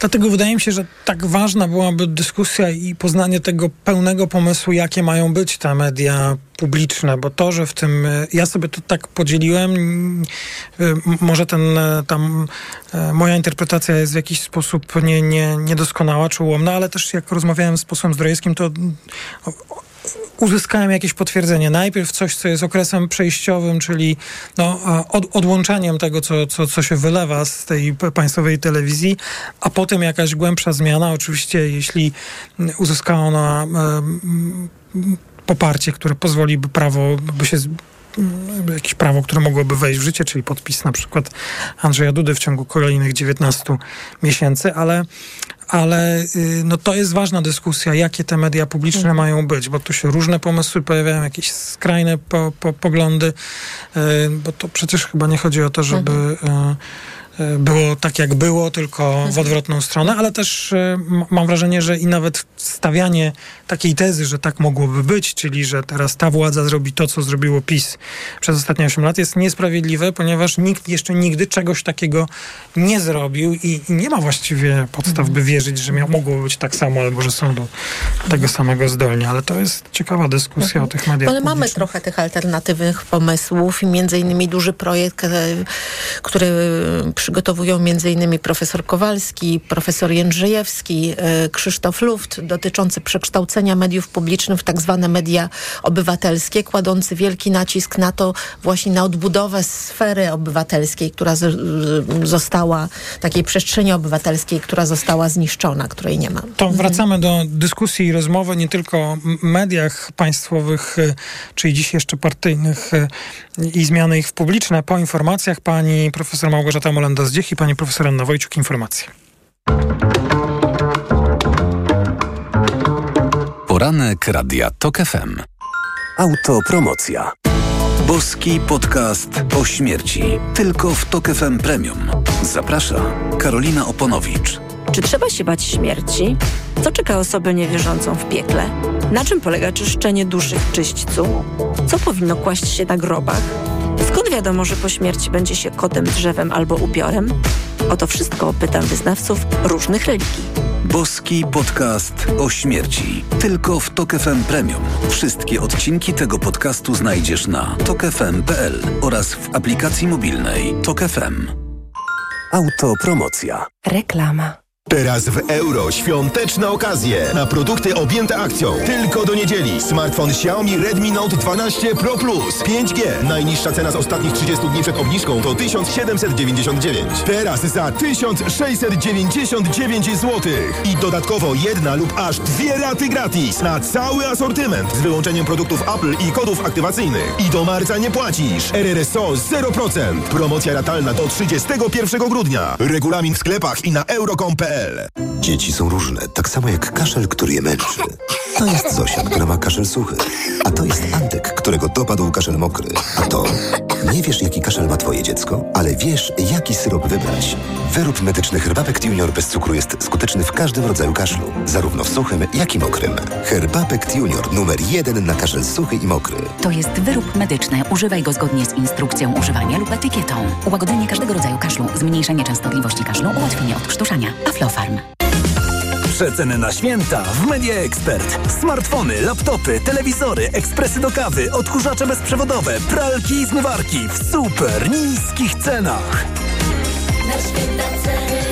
Speaker 12: Dlatego wydaje mi się, że tak ważna byłaby dyskusja i poznanie tego pełnego pomysłu, jakie mają być te media publiczne, bo to, że w tym, e, ja sobie to tak podzieliłem, e, może ten, e, tam, moja interpretacja jest w jakiś sposób nie, nie, niedoskonała czy ułomna, ale też jak rozmawiałem z posłem Zdrojewskim, to uzyskałem jakieś potwierdzenie. Najpierw coś, co jest okresem przejściowym, czyli no, od, odłączeniem tego, co, co, co się wylewa z tej państwowej telewizji, a potem jakaś głębsza zmiana. Oczywiście, jeśli mm, uzyska ona poparcie, które pozwoli, by prawo, by się mm, jakieś prawo, które mogłoby wejść w życie, czyli podpis na przykład Andrzeja Dudy w ciągu kolejnych 19 miesięcy, ale ale y, no, to jest ważna dyskusja, jakie te media publiczne
Speaker 28: Mhm.
Speaker 12: mają być, bo tu się różne pomysły pojawiają, jakieś skrajne po, po, poglądy, y, bo to przecież chyba nie chodzi o to, żeby,
Speaker 28: Mhm.
Speaker 12: E, było tak, jak było, tylko w odwrotną stronę, ale też e, mam wrażenie, że i nawet stawianie takiej tezy, że tak mogłoby być, czyli że teraz ta władza zrobi to, co zrobiło PiS przez ostatnie 8 lat, jest niesprawiedliwe, ponieważ nikt jeszcze nigdy czegoś takiego nie zrobił i, i nie ma właściwie podstaw, by wierzyć, że miał, mogło być tak samo, albo że są do tego samego zdolni. Ale to jest ciekawa dyskusja o tych mediach
Speaker 28: Ale mamy trochę tych alternatywnych pomysłów i między innymi duży projekt, e, który przygotowują innymi profesor Kowalski, profesor Jędrzejewski, e, Krzysztof Luft, dotyczący przekształcenia mediów publicznych w tak zwane media obywatelskie, kładący wielki nacisk na to właśnie na odbudowę sfery obywatelskiej, która została, takiej przestrzeni obywatelskiej, która została zniszczona, której nie ma.
Speaker 12: To wracamy do dyskusji i rozmowy nie tylko o mediach państwowych, e, czyli dziś jeszcze partyjnych e, i zmiany ich w publiczne. Po informacjach pani profesor Małgorzata Molenda-Zdziech i pani profesor Anna Wojciuk informacje.
Speaker 11: Poranek Radia TOK FM. Autopromocja. Boski podcast o śmierci. Tylko w TOK FM Premium. Zaprasza Karolina Oponowicz.
Speaker 29: Czy trzeba się bać śmierci? Co czeka osobę niewierzącą w piekle? Na czym polega czyszczenie duszy w czyśćcu? Co powinno kłaść się na grobach? Skąd wiadomo, że po śmierci będzie się kotem, drzewem albo upiorem? O to wszystko pytam wyznawców różnych religii.
Speaker 11: Boski podcast o śmierci. Tylko w TOK FM Premium. Wszystkie odcinki tego podcastu znajdziesz na tokefm.pl oraz w aplikacji mobilnej TOK FM. Autopromocja.
Speaker 30: Reklama.
Speaker 14: Teraz w euro świąteczne okazje na produkty objęte akcją. Tylko do niedzieli. Smartfon Xiaomi Redmi Note 12 Pro Plus 5G. Najniższa cena z ostatnich 30 dni przed obniżką to 1799. Teraz za 1699 zł. I dodatkowo jedna lub aż dwie raty gratis na cały asortyment z wyłączeniem produktów Apple i kodów aktywacyjnych. I do marca nie płacisz. RRSO 0%. Promocja ratalna do 31 grudnia. Regulamin w sklepach i na euro.com.pl
Speaker 15: Dzieci są różne, tak samo jak kaszel, który je męczy. To jest Zosia, która ma kaszel suchy. A to jest Antek, którego dopadł kaszel mokry. A to... Nie wiesz, jaki kaszel ma twoje dziecko, ale wiesz, jaki syrop wybrać. Wyrób medyczny Herbapekt Junior bez cukru jest skuteczny w każdym rodzaju kaszlu. Zarówno w suchym, jak i mokrym. Herbapekt Junior numer jeden na kaszel suchy i mokry.
Speaker 31: To jest wyrób medyczny. Używaj go zgodnie z instrukcją używania lub etykietą. Ułagodzenie każdego rodzaju kaszlu, zmniejszenie częstotliwości kaszlu, ułatwienie odkrztuszania. Aflofarm.
Speaker 32: Przeceny na święta w Media Expert. Smartfony, laptopy, telewizory, ekspresy do kawy, odkurzacze bezprzewodowe, pralki i zmywarki w super niskich cenach.
Speaker 33: Na święta ceny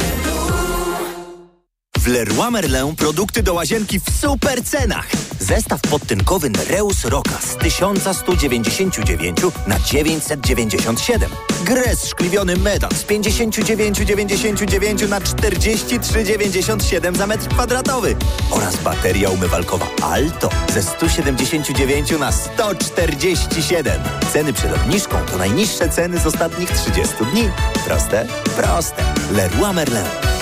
Speaker 32: W Leroy Merlin produkty do łazienki w super cenach. Zestaw podtynkowy Nereus Roka z 1199 na 997. Gres szkliwiony metal z 59,99 na 43,97 za metr kwadratowy. Oraz bateria umywalkowa Alto ze 179 na 147. Ceny przed obniżką to najniższe ceny z ostatnich 30 dni. Proste? Proste. Leroy Merlin.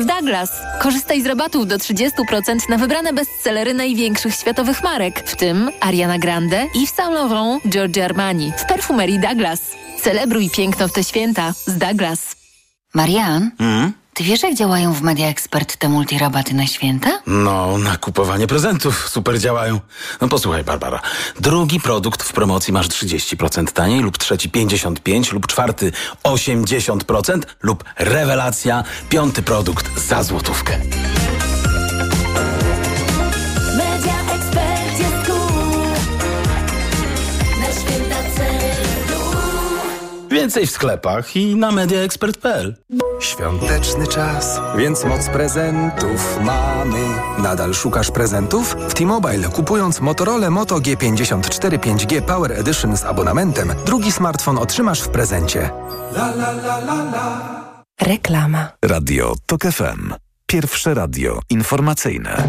Speaker 34: w Douglas. Korzystaj z rabatów do 30% na wybrane bestsellery największych światowych marek, w tym Ariana Grande, Yves Saint Laurent, Giorgio Armani w perfumerii Douglas. Celebruj piękno w te święta z Douglas.
Speaker 17: Marian, ty wiesz jak działają w Media Expert te multirabaty na święta?
Speaker 35: No, na kupowanie prezentów super działają. No posłuchaj, Barbara. Drugi produkt w promocji masz 30% taniej, lub trzeci 55%, lub czwarty 80%, lub rewelacja, piąty produkt za złotówkę. Więcej w sklepach i na mediaexpert.pl.
Speaker 36: Świąteczny czas, więc moc prezentów mamy. Nadal szukasz prezentów? W T-Mobile kupując Motorola Moto G54 5G Power Edition z abonamentem, drugi smartfon otrzymasz w prezencie.
Speaker 30: Reklama.
Speaker 22: Radio TOK FM. Pierwsze radio informacyjne.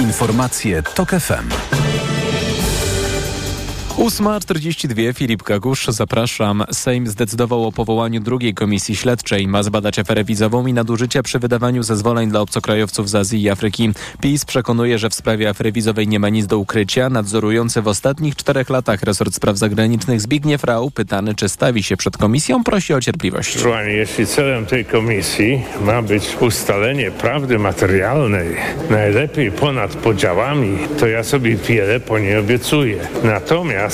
Speaker 22: Informacje TOK FM.
Speaker 2: 8.42 Filip Kakusz, zapraszam. Sejm zdecydował o powołaniu drugiej komisji śledczej. Ma zbadać aferę wizową i nadużycia przy wydawaniu zezwoleń dla obcokrajowców z Azji i Afryki. PiS przekonuje, że w sprawie afery wizowej nie ma nic do ukrycia. Nadzorujący w ostatnich czterech latach resort spraw zagranicznych Zbigniew Rau, pytany czy stawi się przed komisją, prosi o cierpliwość.
Speaker 37: Pani, jeśli celem tej komisji ma być ustalenie prawdy materialnej, najlepiej ponad podziałami, to ja sobie wiele po niej obiecuję. Natomiast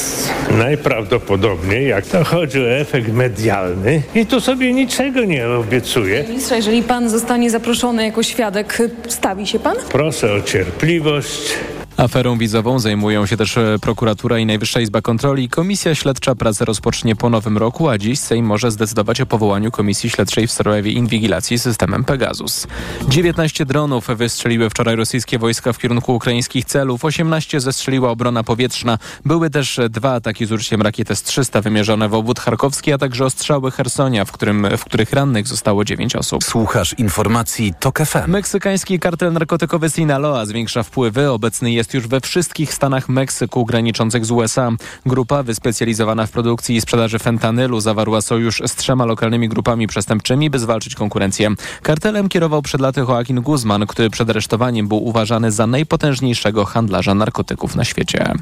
Speaker 37: najprawdopodobniej, jak to chodzi o efekt medialny, i tu sobie niczego nie obiecuję,
Speaker 38: Ministrze, jeżeli pan zostanie zaproszony jako świadek, stawi się pan?
Speaker 37: proszę o cierpliwość.
Speaker 2: Aferą wizową zajmują się też e, prokuratura i Najwyższa Izba Kontroli. Komisja śledcza pracę rozpocznie po nowym roku, a dziś Sejm może zdecydować o powołaniu komisji śledczej w sprawie inwigilacji systemem Pegasus. 19 dronów wystrzeliły wczoraj rosyjskie wojska w kierunku ukraińskich celów, 18 zestrzeliła obrona powietrzna. Były też dwa ataki z użyciem rakiet S-300 wymierzone w obwód charkowski, a także ostrzały Hersonia, w, którym, w których rannych zostało 9 osób.
Speaker 22: Słuchasz informacji TOK FM.
Speaker 2: Meksykański kartel narkotykowy Sinaloa zwiększa wpływy. Obecny jest już we wszystkich stanach Meksyku graniczących z USA. Grupa wyspecjalizowana w produkcji i sprzedaży fentanylu zawarła sojusz z trzema lokalnymi grupami przestępczymi, by zwalczyć konkurencję. Kartelem kierował przed laty Joaquin Guzman, który przed aresztowaniem był uważany za najpotężniejszego handlarza narkotyków na świecie.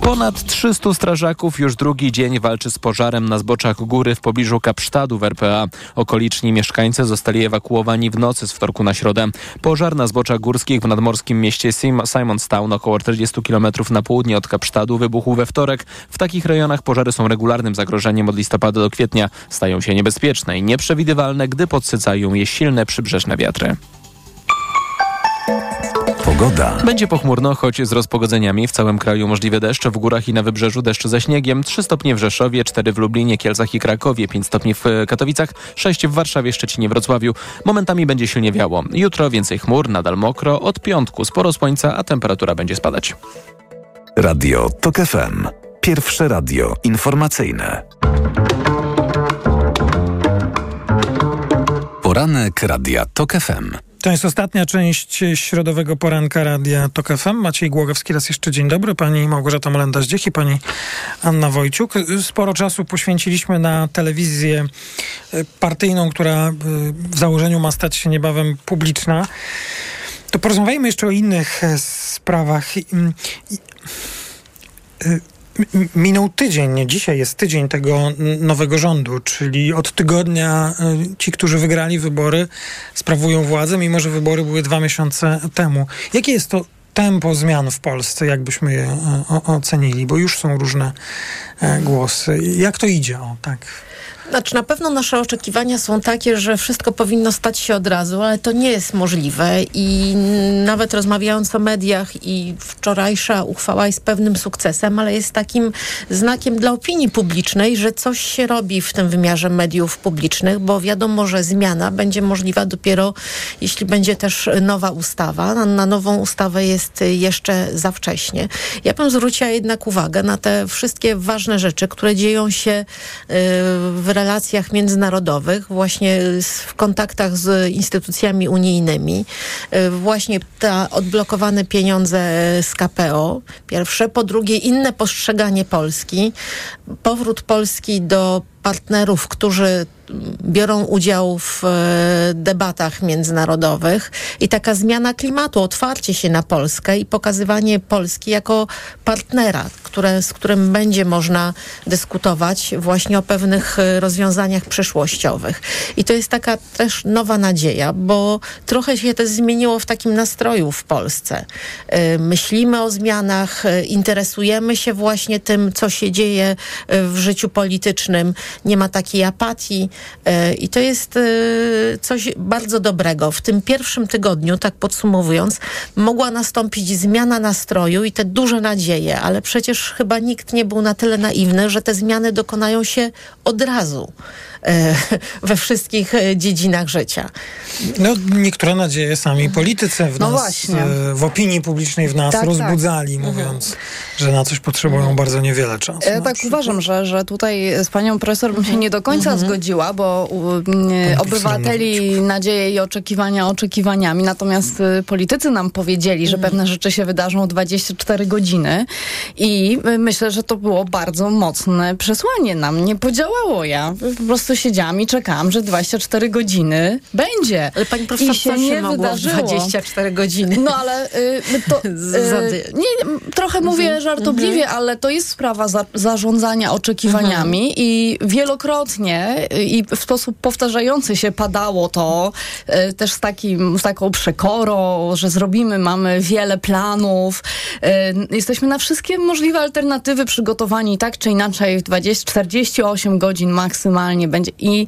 Speaker 2: Ponad 300 strażaków już drugi dzień walczy z pożarem na zboczach góry w pobliżu Kapsztadu w RPA. Okoliczni mieszkańcy zostali ewakuowani w nocy z wtorku na środę. Pożar na zboczach górskich w nadmorskim mieście Sim- Simonstown, około 40 km na południe od Kapsztadu, wybuchł we wtorek. W takich rejonach pożary są regularnym zagrożeniem od listopada do kwietnia. Stają się niebezpieczne i nieprzewidywalne, gdy podsycają je silne przybrzeżne wiatry.
Speaker 22: Pogoda.
Speaker 2: Będzie pochmurno, choć z rozpogodzeniami. W całym kraju możliwy deszcz, w górach i na wybrzeżu deszcz ze śniegiem. 3 stopnie w Rzeszowie, 4 w Lublinie, Kielcach i Krakowie, 5 stopni w Katowicach, 6 w Warszawie, Szczecinie, Wrocławiu. Momentami będzie silnie wiało. Jutro więcej chmur, nadal mokro. Od piątku sporo słońca, a temperatura będzie spadać.
Speaker 22: Radio TOK FM. Pierwsze radio informacyjne. Poranek Radia TOK FM.
Speaker 12: To jest ostatnia część środowego poranka Radia TOK FM. Maciej Głogowski, raz jeszcze dzień dobry. Pani Małgorzata Molenda-Zdziech i pani Anna Wojciuk. Sporo czasu poświęciliśmy na telewizję e, partyjną, która e, w założeniu ma stać się niebawem publiczna. To porozmawiajmy jeszcze o innych e, sprawach. Y, Minął tydzień, dzisiaj jest tydzień tego nowego rządu, czyli od tygodnia y, ci, którzy wygrali wybory, sprawują władzę, mimo że wybory były dwa miesiące temu. Jakie jest to tempo zmian w Polsce, jakbyśmy je o, ocenili? Bo już są różne e, głosy. Jak to idzie? O, tak.
Speaker 28: Znaczy, na pewno nasze oczekiwania są takie, że wszystko powinno stać się od razu, ale to nie jest możliwe i nawet rozmawiając o mediach i wczorajsza uchwała jest pewnym sukcesem, ale jest takim znakiem dla opinii publicznej, że coś się robi w tym wymiarze mediów publicznych, bo wiadomo, że zmiana będzie możliwa dopiero jeśli będzie też nowa ustawa. Na, na nową ustawę jest jeszcze za wcześnie. Ja bym zwróciła jednak uwagę na te wszystkie ważne rzeczy, które dzieją się y, w relacjach międzynarodowych, właśnie w kontaktach z instytucjami unijnymi. Y, Właśnie te odblokowane pieniądze z KPO, pierwsze. Po drugie, inne postrzeganie Polski. Powrót Polski do partnerów, którzy biorą udział w e, debatach międzynarodowych i taka zmiana klimatu, otwarcie się na Polskę i pokazywanie Polski jako partnera, które, z którym będzie można dyskutować właśnie o pewnych e, rozwiązaniach przyszłościowych. I to jest taka też nowa nadzieja, bo trochę się też zmieniło w takim nastroju w Polsce. E, Myślimy o zmianach, interesujemy się właśnie tym, co się dzieje w życiu politycznym. Nie ma takiej apatii. E, I to jest e, coś bardzo dobrego. W tym pierwszym tygodniu, tak podsumowując, mogła nastąpić zmiana nastroju i te duże nadzieje, ale przecież chyba nikt nie był na tyle naiwny, że te zmiany dokonają się od razu we wszystkich e, dziedzinach życia.
Speaker 12: No, niektóre nadzieje sami politycy w
Speaker 28: No
Speaker 12: nas,
Speaker 28: właśnie.
Speaker 12: e, w opinii publicznej w nas
Speaker 27: Tak, tak.
Speaker 12: rozbudzali, mówiąc, że na coś potrzebują bardzo niewiele czasu.
Speaker 27: Ja tak uważam, że, że tutaj z panią profesor bym się nie do końca zgodziła, bo obywateli nadzieje i oczekiwania oczekiwaniami, natomiast y, politycy nam powiedzieli, że pewne rzeczy się wydarzą w 24 godziny i y, myślę, że to było bardzo mocne przesłanie. Nam nie podziałało. Ja po prostu siedziałam i czekałam, że 24 godziny będzie.
Speaker 28: Ale pani profesor,
Speaker 27: I się nie wydarzyło.
Speaker 28: 24 godziny?
Speaker 27: No ale y, to, y, nie, trochę mówię żartobliwie, ale to jest sprawa za, zarządzania oczekiwaniami i wielokrotnie y, i w sposób powtarzający się padało to y, też z, takim, z taką przekorą, że zrobimy, mamy wiele planów, y, jesteśmy na wszystkie możliwe alternatywy przygotowani tak czy inaczej w 20, 48 godzin maksymalnie będzie i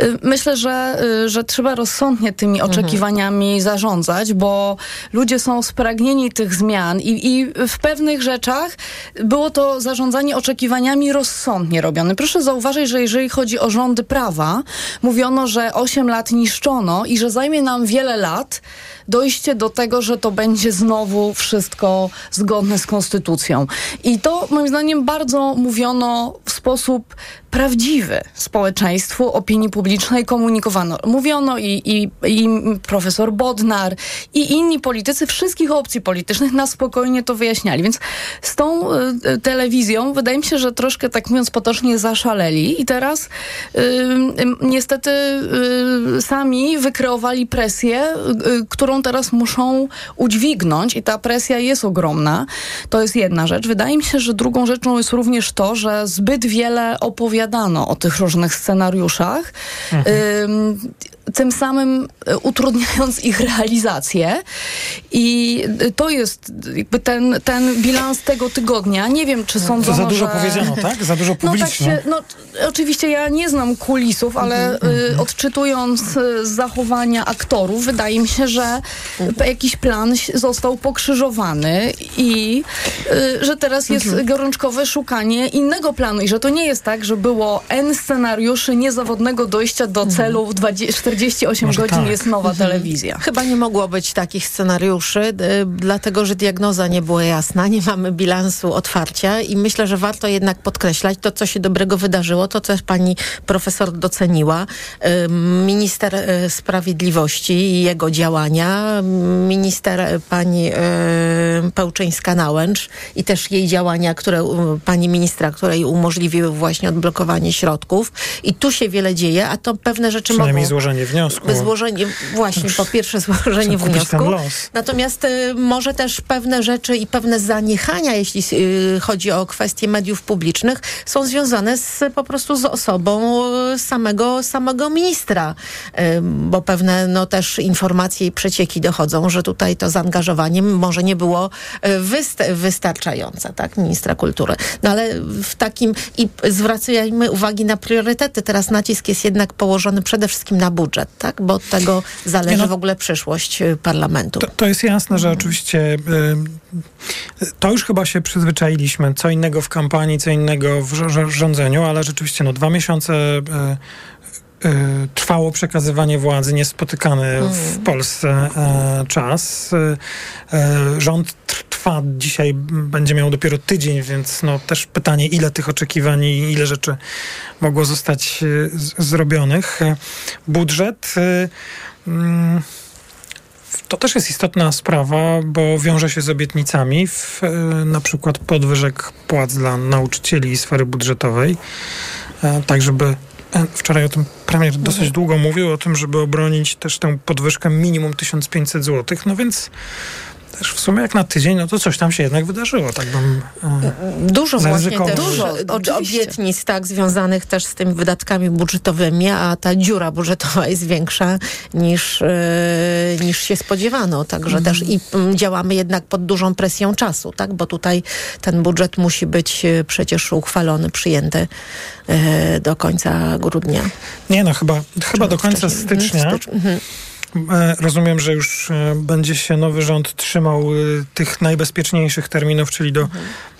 Speaker 27: y, myślę, że, y, że trzeba rozsądnie tymi oczekiwaniami zarządzać, bo ludzie są spragnieni tych zmian i, i w pewnych rzeczach było to zarządzanie oczekiwaniami rozsądnie robione. Proszę zauważyć, że jeżeli chodzi o rządy prawa, mówiono, że 8 lat niszczono i że zajmie nam wiele lat dojście do tego, że to będzie znowu wszystko zgodne z konstytucją. I to moim zdaniem bardzo mówiono w sposób prawdziwy społeczeństwu, opinii publicznej komunikowano. Mówiono i, i, i profesor Bodnar i inni politycy wszystkich opcji politycznych na spokojnie to wyjaśniali. Więc z tą y, telewizją wydaje mi się, że troszkę tak mówiąc potocznie zaszaleli i teraz y, y, niestety sami wykreowali presję, y, y, którą teraz muszą udźwignąć i ta presja jest ogromna. To jest jedna rzecz. Wydaje mi się, że drugą rzeczą jest również to, że zbyt wiele opowiadano o tych różnych scenariuszach. Ym, tym samym y, utrudniając ich realizację. I y, to jest jakby ten, ten bilans tego tygodnia. Nie wiem, czy sądzono,
Speaker 12: Za dużo
Speaker 27: że...
Speaker 12: powiedziano, tak? Za dużo
Speaker 27: No tak
Speaker 12: publicznie.
Speaker 27: się, no oczywiście ja nie znam kulisów, ale y, odczytując y, zachowania aktorów, wydaje mi się, że p- jakiś plan został pokrzyżowany i y, że teraz jest gorączkowe szukanie innego planu i że to nie jest tak, że było N scenariuszy niezawodnego dojścia do celu w 20, 48
Speaker 28: Może
Speaker 27: godzin
Speaker 28: tak.
Speaker 27: jest nowa
Speaker 28: Mhm.
Speaker 27: telewizja.
Speaker 28: Chyba nie mogło być takich scenariuszy, y, dlatego że diagnoza nie była jasna, nie mamy bilansu otwarcia i myślę, że warto jednak podkreślać to, co się dobrego wydarzyło, to, co pani profesor doceniła. Y, Minister y, Sprawiedliwości i jego działania, minister y, pani y, Pełczyńska-Nałęcz i też jej działania, które y, pani ministra, której umożliwiły właśnie odblokowanie środków. I tu się wiele dzieje, a to pewne rzeczy
Speaker 12: Przynajmniej
Speaker 28: mogą...
Speaker 12: złożenie wniosku.
Speaker 28: Złożenie, właśnie, po pierwsze złożenie wniosku. Natomiast y, może też pewne rzeczy i pewne zaniechania, jeśli y, chodzi o kwestie mediów publicznych, są związane z, po prostu z osobą y, samego, samego ministra. Y, bo pewne no, też informacje i przecieki dochodzą, że tutaj to zaangażowanie może nie było y, wyst- wystarczające, tak, ministra kultury. No ale w takim i zwracajmy uwagi na priorytety. Teraz nacisk jest jednak położony przede wszystkim na budżet, tak? Bo od tego zależy
Speaker 12: no-
Speaker 28: w ogóle przyszłość y, parlamentu.
Speaker 12: To, to jest jasne, że oczywiście y, to już chyba się przyzwyczailiśmy. Co innego w kampanii, co innego w rz- rz- rządzeniu, ale rzeczywiście no, dwa miesiące y, trwało przekazywanie władzy, niespotykany w Polsce e, czas. Y, y, rząd tr- trwa dzisiaj, będzie miał dopiero tydzień, więc no, też pytanie, ile tych oczekiwań i ile rzeczy mogło zostać y, zrobionych. Y, Budżet. y, mm, to też jest istotna sprawa, bo wiąże się z obietnicami, w, e, na przykład podwyżek płac dla nauczycieli i sfery budżetowej, e, tak żeby e, wczoraj o tym premier dosyć długo mówił, o tym, żeby obronić też tę podwyżkę minimum 1500 zł. No więc też w sumie jak na tydzień, no to coś tam się jednak wydarzyło, tak bym e,
Speaker 28: Dużo właśnie też
Speaker 27: Dużo,
Speaker 28: Dużo, obietnic tak, związanych też z tymi wydatkami budżetowymi, a ta dziura budżetowa jest większa niż, e, niż się spodziewano. Także też i mm, działamy jednak pod dużą presją czasu, tak? bo tutaj ten budżet musi być e, przecież uchwalony, przyjęty e, do końca grudnia.
Speaker 12: Nie no, chyba, chyba do końca
Speaker 28: wcześniej.
Speaker 12: stycznia.
Speaker 28: Stycz- mhm.
Speaker 12: E, Rozumiem, że już e, będzie się nowy rząd trzymał e, tych najbezpieczniejszych terminów, czyli do,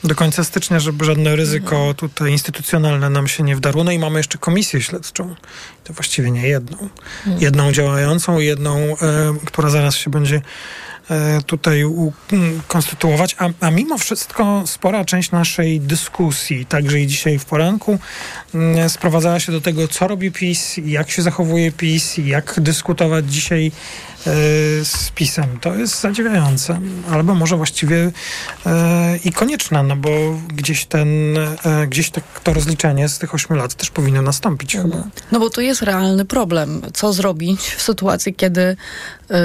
Speaker 12: do końca stycznia, żeby żadne ryzyko tutaj instytucjonalne nam się nie wdarło. No i mamy jeszcze komisję śledczą. To właściwie nie jedną. Jedną działającą, jedną, która zaraz się będzie tutaj u, m, konstytuować, a, a mimo wszystko spora część naszej dyskusji, także i dzisiaj w poranku, sprowadzała się do tego, co robi PiS, jak się zachowuje PiS, jak dyskutować dzisiaj e, z PiSem. To jest zadziwiające, albo może właściwie e, i konieczne, no bo gdzieś ten, e, gdzieś tak to rozliczenie z tych ośmiu lat też powinno nastąpić chyba.
Speaker 27: No bo tu jest realny problem. Co zrobić w sytuacji, kiedy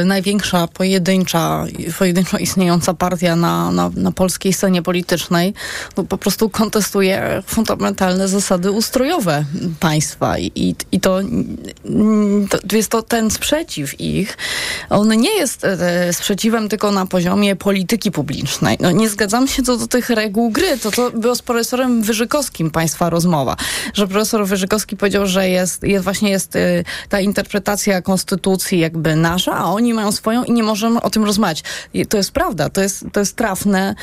Speaker 27: największa pojedyncza, pojedynczo istniejąca partia na, na, na polskiej scenie politycznej no, po prostu kontestuje fundamentalne zasady ustrojowe państwa i, i, i to, to jest to ten sprzeciw ich. On nie jest e, sprzeciwem tylko na poziomie polityki publicznej. No, nie zgadzam się co do tych reguł gry. To, to było z profesorem Wyżykowskim państwa rozmowa, że profesor Wyżykowski powiedział, że jest, jest właśnie jest y, ta interpretacja konstytucji jakby nasza, a oni mają swoją i nie możemy o tym rozmawiać. I to jest prawda, to jest, to jest trafne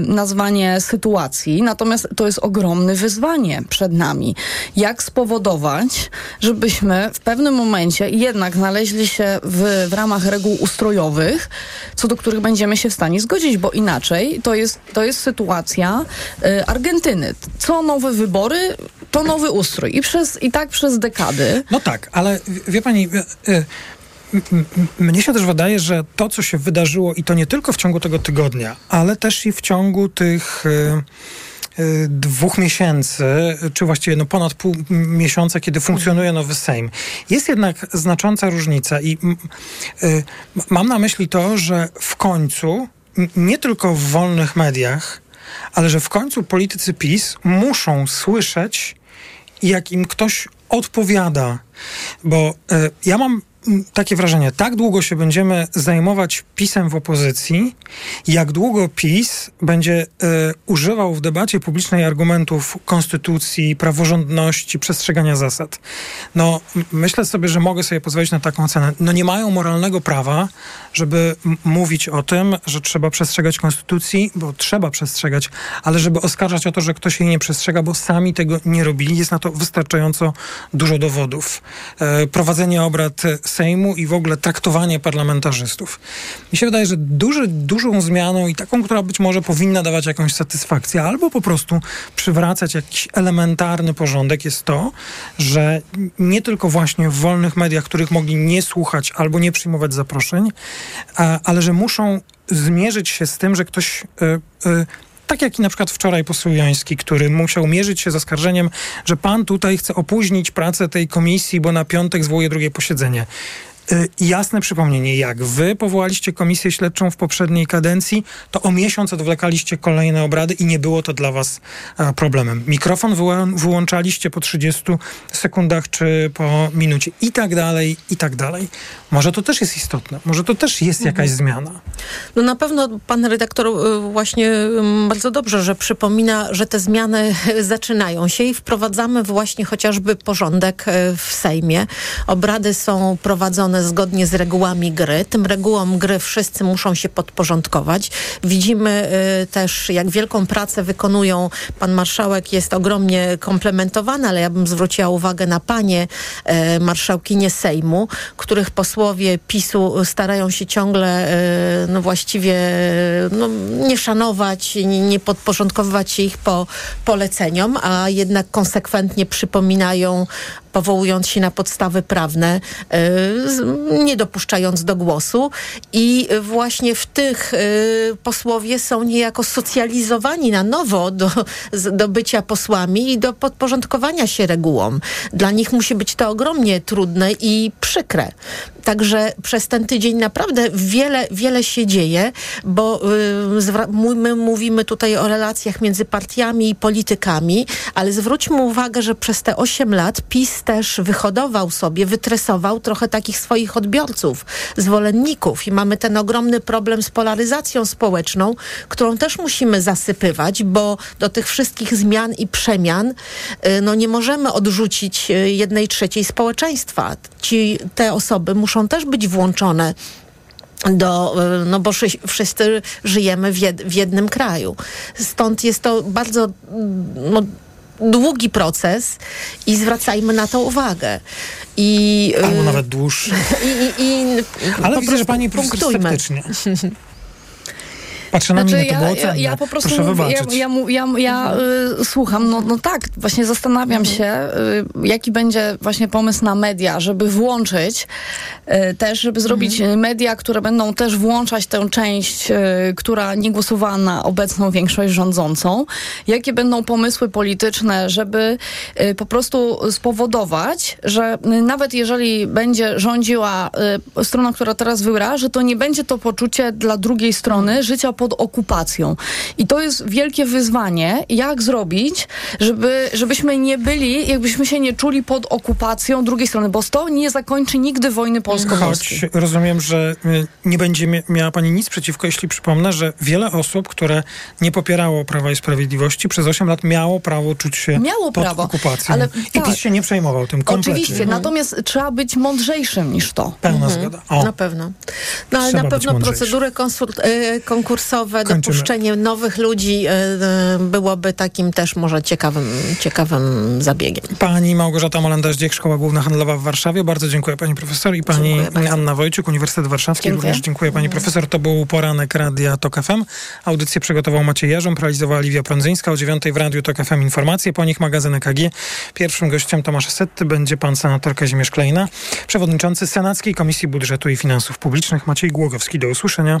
Speaker 27: nazwanie sytuacji, natomiast to jest ogromne wyzwanie przed nami. Jak spowodować, żebyśmy w pewnym momencie jednak znaleźli się w, w ramach reguł ustrojowych, co do których będziemy się w stanie zgodzić, bo inaczej to jest, to jest sytuacja y, Argentyny. Co nowe wybory, to nowy ustrój. I, przez, i tak przez dekady.
Speaker 12: No tak, ale wie pani, m- m- mnie się też wydaje, że to, co się wydarzyło i to nie tylko w ciągu tego tygodnia, ale też i w ciągu tych e, dwóch miesięcy, czy właściwie no ponad pół miesiąca, kiedy funkcjonuje nowy Sejm. Jest jednak znacząca różnica i m- mam na myśli to, że w końcu nie tylko w wolnych mediach, ale że w końcu politycy PiS muszą słyszeć, jak im ktoś odpowiada. Bo e, ja mam takie wrażenie, tak długo się będziemy zajmować PiSem w opozycji, jak długo PiS będzie e, używał w debacie publicznej argumentów konstytucji, praworządności, przestrzegania zasad. No, myślę sobie, że mogę sobie pozwolić na taką cenę. No nie mają moralnego prawa, żeby mówić o tym, że trzeba przestrzegać konstytucji, bo trzeba przestrzegać, ale żeby oskarżać o to, że ktoś jej nie przestrzega, bo sami tego nie robili, jest na to wystarczająco dużo dowodów. E, prowadzenie obrad Sejmu i w ogóle traktowanie parlamentarzystów. Mi się wydaje, że duży, dużą zmianą i taką, która być może powinna dawać jakąś satysfakcję, albo po prostu przywracać jakiś elementarny porządek, jest to, że nie tylko właśnie w wolnych mediach, których mogli nie słuchać albo nie przyjmować zaproszeń, ale że muszą zmierzyć się z tym, że ktoś. Y, y, tak jak i na przykład wczoraj poseł Joński, który musiał mierzyć się z oskarżeniem, że pan tutaj chce opóźnić pracę tej komisji, bo na piątek zwołuje drugie posiedzenie. Y, Jasne przypomnienie, jak wy powołaliście komisję śledczą w poprzedniej kadencji, to o miesiąc odwlekaliście kolejne obrady i nie było to dla was e, problemem. Mikrofon wyłą- wyłączaliście po 30 sekundach czy po minucie i tak dalej, i tak dalej. Może to też jest istotne, może to też jest jakaś zmiana.
Speaker 28: No na pewno pan redaktor y, właśnie bardzo dobrze, że przypomina, że te zmiany zaczynają się i wprowadzamy właśnie chociażby porządek y, w Sejmie. Obrady są prowadzone zgodnie z regułami gry. Tym regułom gry wszyscy muszą się podporządkować. Widzimy y, też, jak wielką pracę wykonują. Pan marszałek jest ogromnie komplementowany, ale ja bym zwróciła uwagę na panie e, marszałkinie Sejmu, których posłowie PiSu starają się ciągle e, no właściwie e, no, nie szanować, nie, nie podporządkowywać się ich po poleceniom, a jednak konsekwentnie przypominają powołując się na podstawy prawne, y, nie dopuszczając do głosu. I właśnie w tych y, posłowie są niejako socjalizowani na nowo do, do bycia posłami i do podporządkowania się regułom. Dla nich musi być to ogromnie trudne i przykre. Także przez ten tydzień naprawdę wiele, wiele się dzieje, bo y, my mówimy tutaj o relacjach między partiami i politykami, ale zwróćmy uwagę, że przez te 8 lat PiS też wyhodował sobie, wytresował trochę takich swoich odbiorców, zwolenników i mamy ten ogromny problem z polaryzacją społeczną, którą też musimy zasypywać, bo do tych wszystkich zmian i przemian y, no nie możemy odrzucić y, jednej trzeciej społeczeństwa. Ci, te osoby muszą też być włączone do, y, no bo szy- wszyscy żyjemy w, w jednym kraju. Stąd jest to bardzo mm, no, długi proces i zwracajmy na to uwagę. I, y,
Speaker 12: Albo nawet dłuższy.
Speaker 28: i, i, i
Speaker 12: Ale widzę, że pani profesor. Patrzę na
Speaker 27: Znaczy,
Speaker 12: mnie, to było
Speaker 27: ja, ja,
Speaker 12: cenne.
Speaker 27: ja po prostu
Speaker 12: Proszę
Speaker 27: mówię, ja, ja, ja, ja y, słucham, no, no tak, właśnie zastanawiam się, y, jaki będzie właśnie pomysł na media, żeby włączyć y, też, żeby zrobić y, media, które będą też włączać tę część, y, która nie głosowała na obecną większość rządzącą. Jakie będą pomysły polityczne, żeby y, po prostu spowodować, że y, nawet jeżeli będzie rządziła strona, która teraz wygra, że to nie będzie to poczucie dla drugiej strony życia pod okupacją. I to jest wielkie wyzwanie, jak zrobić, żeby, żebyśmy nie byli, jakbyśmy się nie czuli pod okupacją drugiej strony, bo to nie zakończy nigdy wojny polsko-polskiej.
Speaker 12: Choć rozumiem, że y, nie będzie mia- miała pani nic przeciwko, jeśli przypomnę, że wiele osób, które nie popierało Prawa i Sprawiedliwości przez 8 lat miało prawo czuć się
Speaker 27: Miało
Speaker 12: pod
Speaker 27: prawo,
Speaker 12: okupacją.
Speaker 27: ale
Speaker 12: I
Speaker 27: tak.
Speaker 12: PiS się nie przejmował tym kompletnie.
Speaker 27: Oczywiście, natomiast trzeba być mądrzejszym niż to.
Speaker 12: Pełna zgoda. O.
Speaker 28: Na pewno. No ale
Speaker 12: Trzeba
Speaker 28: na pewno procedury konsult, e, konkursowe,
Speaker 12: Kończymy.
Speaker 28: dopuszczenie nowych ludzi e, e, byłoby takim też może ciekawym, ciekawym zabiegiem.
Speaker 12: Pani Małgorzata Molenda-Zdziech, Szkoła Główna Handlowa w Warszawie. Bardzo dziękuję pani profesor i pani Anna Wojciuk, Uniwersytet Warszawski.
Speaker 28: Dziękuję.
Speaker 12: Również dziękuję pani profesor. To był poranek Radia TOK FM. Audycję przygotował Maciej Jarząb, realizowała Liwia Prądzyńska. O dziewiątej w Radiu TOK FM informacje, po nich magazyn EKG. Pierwszym gościem Tomasza Setty będzie pan senator Kazimierz Klejna, przewodniczący Senackiej Komisji Budżetu i Finansów Publicznych Maciej Głogowski. Do usłyszenia.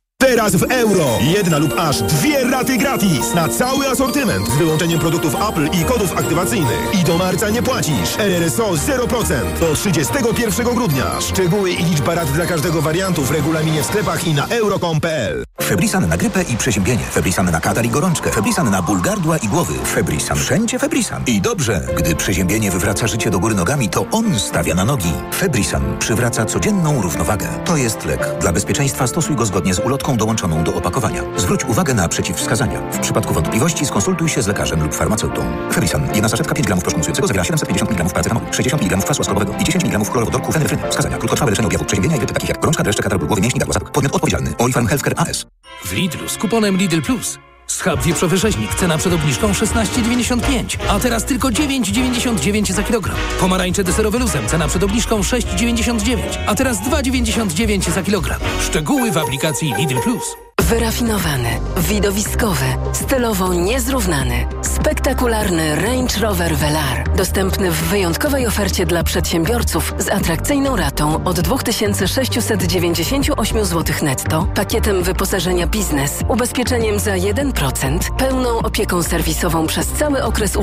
Speaker 14: Teraz w euro. Jedna lub aż dwie raty gratis na cały asortyment z wyłączeniem produktów Apple i kodów aktywacyjnych. I do marca nie płacisz. RRSO 0% do 31 grudnia. Szczegóły i liczba rat dla każdego wariantu w regulaminie w sklepach i na euro.com.pl.
Speaker 11: Febrisan na grypę i przeziębienie. Febrisan na katar i gorączkę. Febrisan na ból gardła i głowy. Febrisan. Wszędzie Febrisan. I dobrze, gdy przeziębienie wywraca życie do góry nogami, to on stawia na nogi. Febrisan przywraca codzienną równowagę. To jest lek. Dla bezpieczeństwa stosuj go zgodnie z ulotką dołączoną do opakowania. Zwróć uwagę na przeciwwskazania. W przypadku wątpliwości skonsultuj się z lekarzem lub farmaceutą. Febrisan. Jedna saszetka 5 gramów proszku zawiera 750 mg paracetamolu, 60 mg kwasu ascorbowego i 10 mg chlorowodorku fenefryny. Wskazania. Krótkotrwałe leczenie objawów przeziębienia i grypy takich jak gorączka, dreszcze, katar głowy, mięśni, gardła. Podmiot odpowiedzialny. Olifarm Healthcare AS.
Speaker 39: W Lidlu z kuponem Lidl Plus. Schab wieprzowy rzeźnik, cena przed obniżką 16,95, a teraz tylko 9,99 za kilogram. Pomarańcze deserowe luzem, cena przed obniżką 6,99, a teraz 2,99 za kilogram. Szczegóły w aplikacji Lidl Plus.
Speaker 40: Wyrafinowany, widowiskowy, stylowo niezrównany, spektakularny Range Rover Velar. Dostępny w wyjątkowej ofercie dla przedsiębiorców z atrakcyjną ratą od 2698 zł netto, pakietem wyposażenia biznes, ubezpieczeniem za 1%, pełną opieką serwisową przez cały okres użytkowania